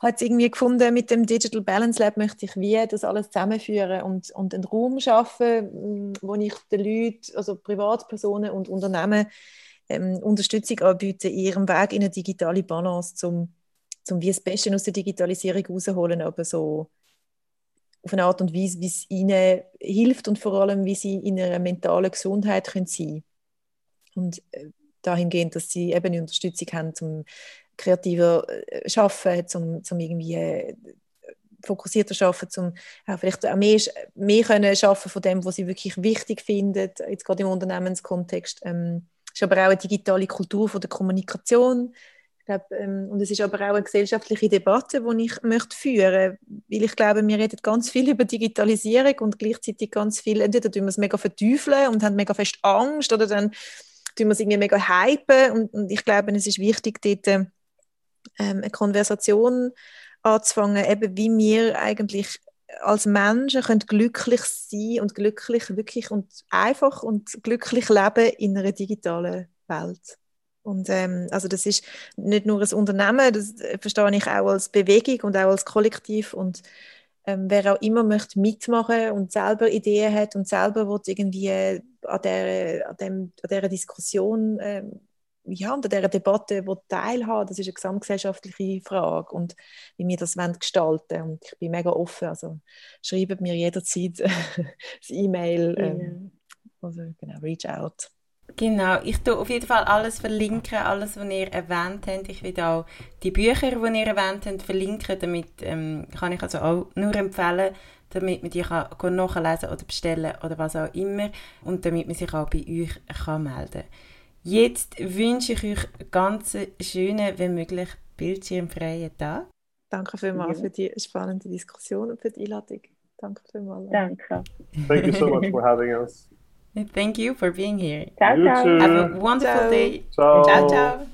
Speaker 1: habe irgendwie gefunden, mit dem Digital Balance Lab möchte ich wie das alles zusammenführen und, und einen Raum schaffen, mm, wo ich den Leuten, also Privatpersonen und Unternehmen ähm, Unterstützung anbiete ihrem Weg in eine digitale Balance, zum, zum wie das Beste aus der Digitalisierung rausholen, aber so auf eine Art und Weise, wie es ihnen hilft und vor allem, wie sie in ihrer mentalen Gesundheit können sein. Und äh, dahingehend, dass sie eben Unterstützung haben, um kreativer äh, schaffen, zum, zum irgendwie äh, fokussierter schaffen, zum auch vielleicht auch mehr, mehr können schaffen von dem, was sie wirklich wichtig finden, jetzt gerade im Unternehmenskontext. Ähm, es ist aber auch eine digitale Kultur von der Kommunikation. Ich glaube, ähm, und es ist aber auch eine gesellschaftliche Debatte, die ich möchte führen weil ich glaube, wir reden ganz viel über Digitalisierung und gleichzeitig ganz viel, entweder tun wir es mega verteufeln und haben mega fest Angst oder dann tun wir es irgendwie mega hypen und, und ich glaube, es ist wichtig, dort ähm, eine Konversation anzufangen, eben wie wir eigentlich als Menschen können glücklich sein und glücklich wirklich und einfach und glücklich leben in einer digitalen Welt. Und ähm, also das ist nicht nur ein Unternehmen, das verstehe ich auch als Bewegung und auch als Kollektiv und ähm, wer auch immer möchte mitmachen und selber Ideen hat und selber will irgendwie an der, an dem, an dieser Diskussion ähm, ja, und an dieser Debatte teilhaben, das ist eine gesamtgesellschaftliche Frage und wie wir das gestalten. Und ich bin mega offen, also schreibt mir jederzeit das E-Mail, ähm, also genau, reach out.
Speaker 3: Genau, ich tue auf jeden Fall alles verlinken, alles, was ihr erwähnt habt. Ich will auch die Bücher, die ihr erwähnt habt, verlinken. Damit ähm, kann ich also auch nur empfehlen, damit man die kann nachlesen oder bestellen oder was auch immer. Und damit man sich auch bei euch kann melden kann. Jetzt wünsche ich euch ganz schönen, wenn möglich, bildschirmfreien Tag.
Speaker 1: Danke vielmals ja. für die spannende Diskussion und für die Einladung. Danke vielmals.
Speaker 5: Danke.
Speaker 2: Thank you so much for having us.
Speaker 3: Thank you for being here.
Speaker 5: Ciao, ciao.
Speaker 3: Have a wonderful
Speaker 2: ciao.
Speaker 3: day.
Speaker 2: Ciao.
Speaker 3: Ciao, ciao.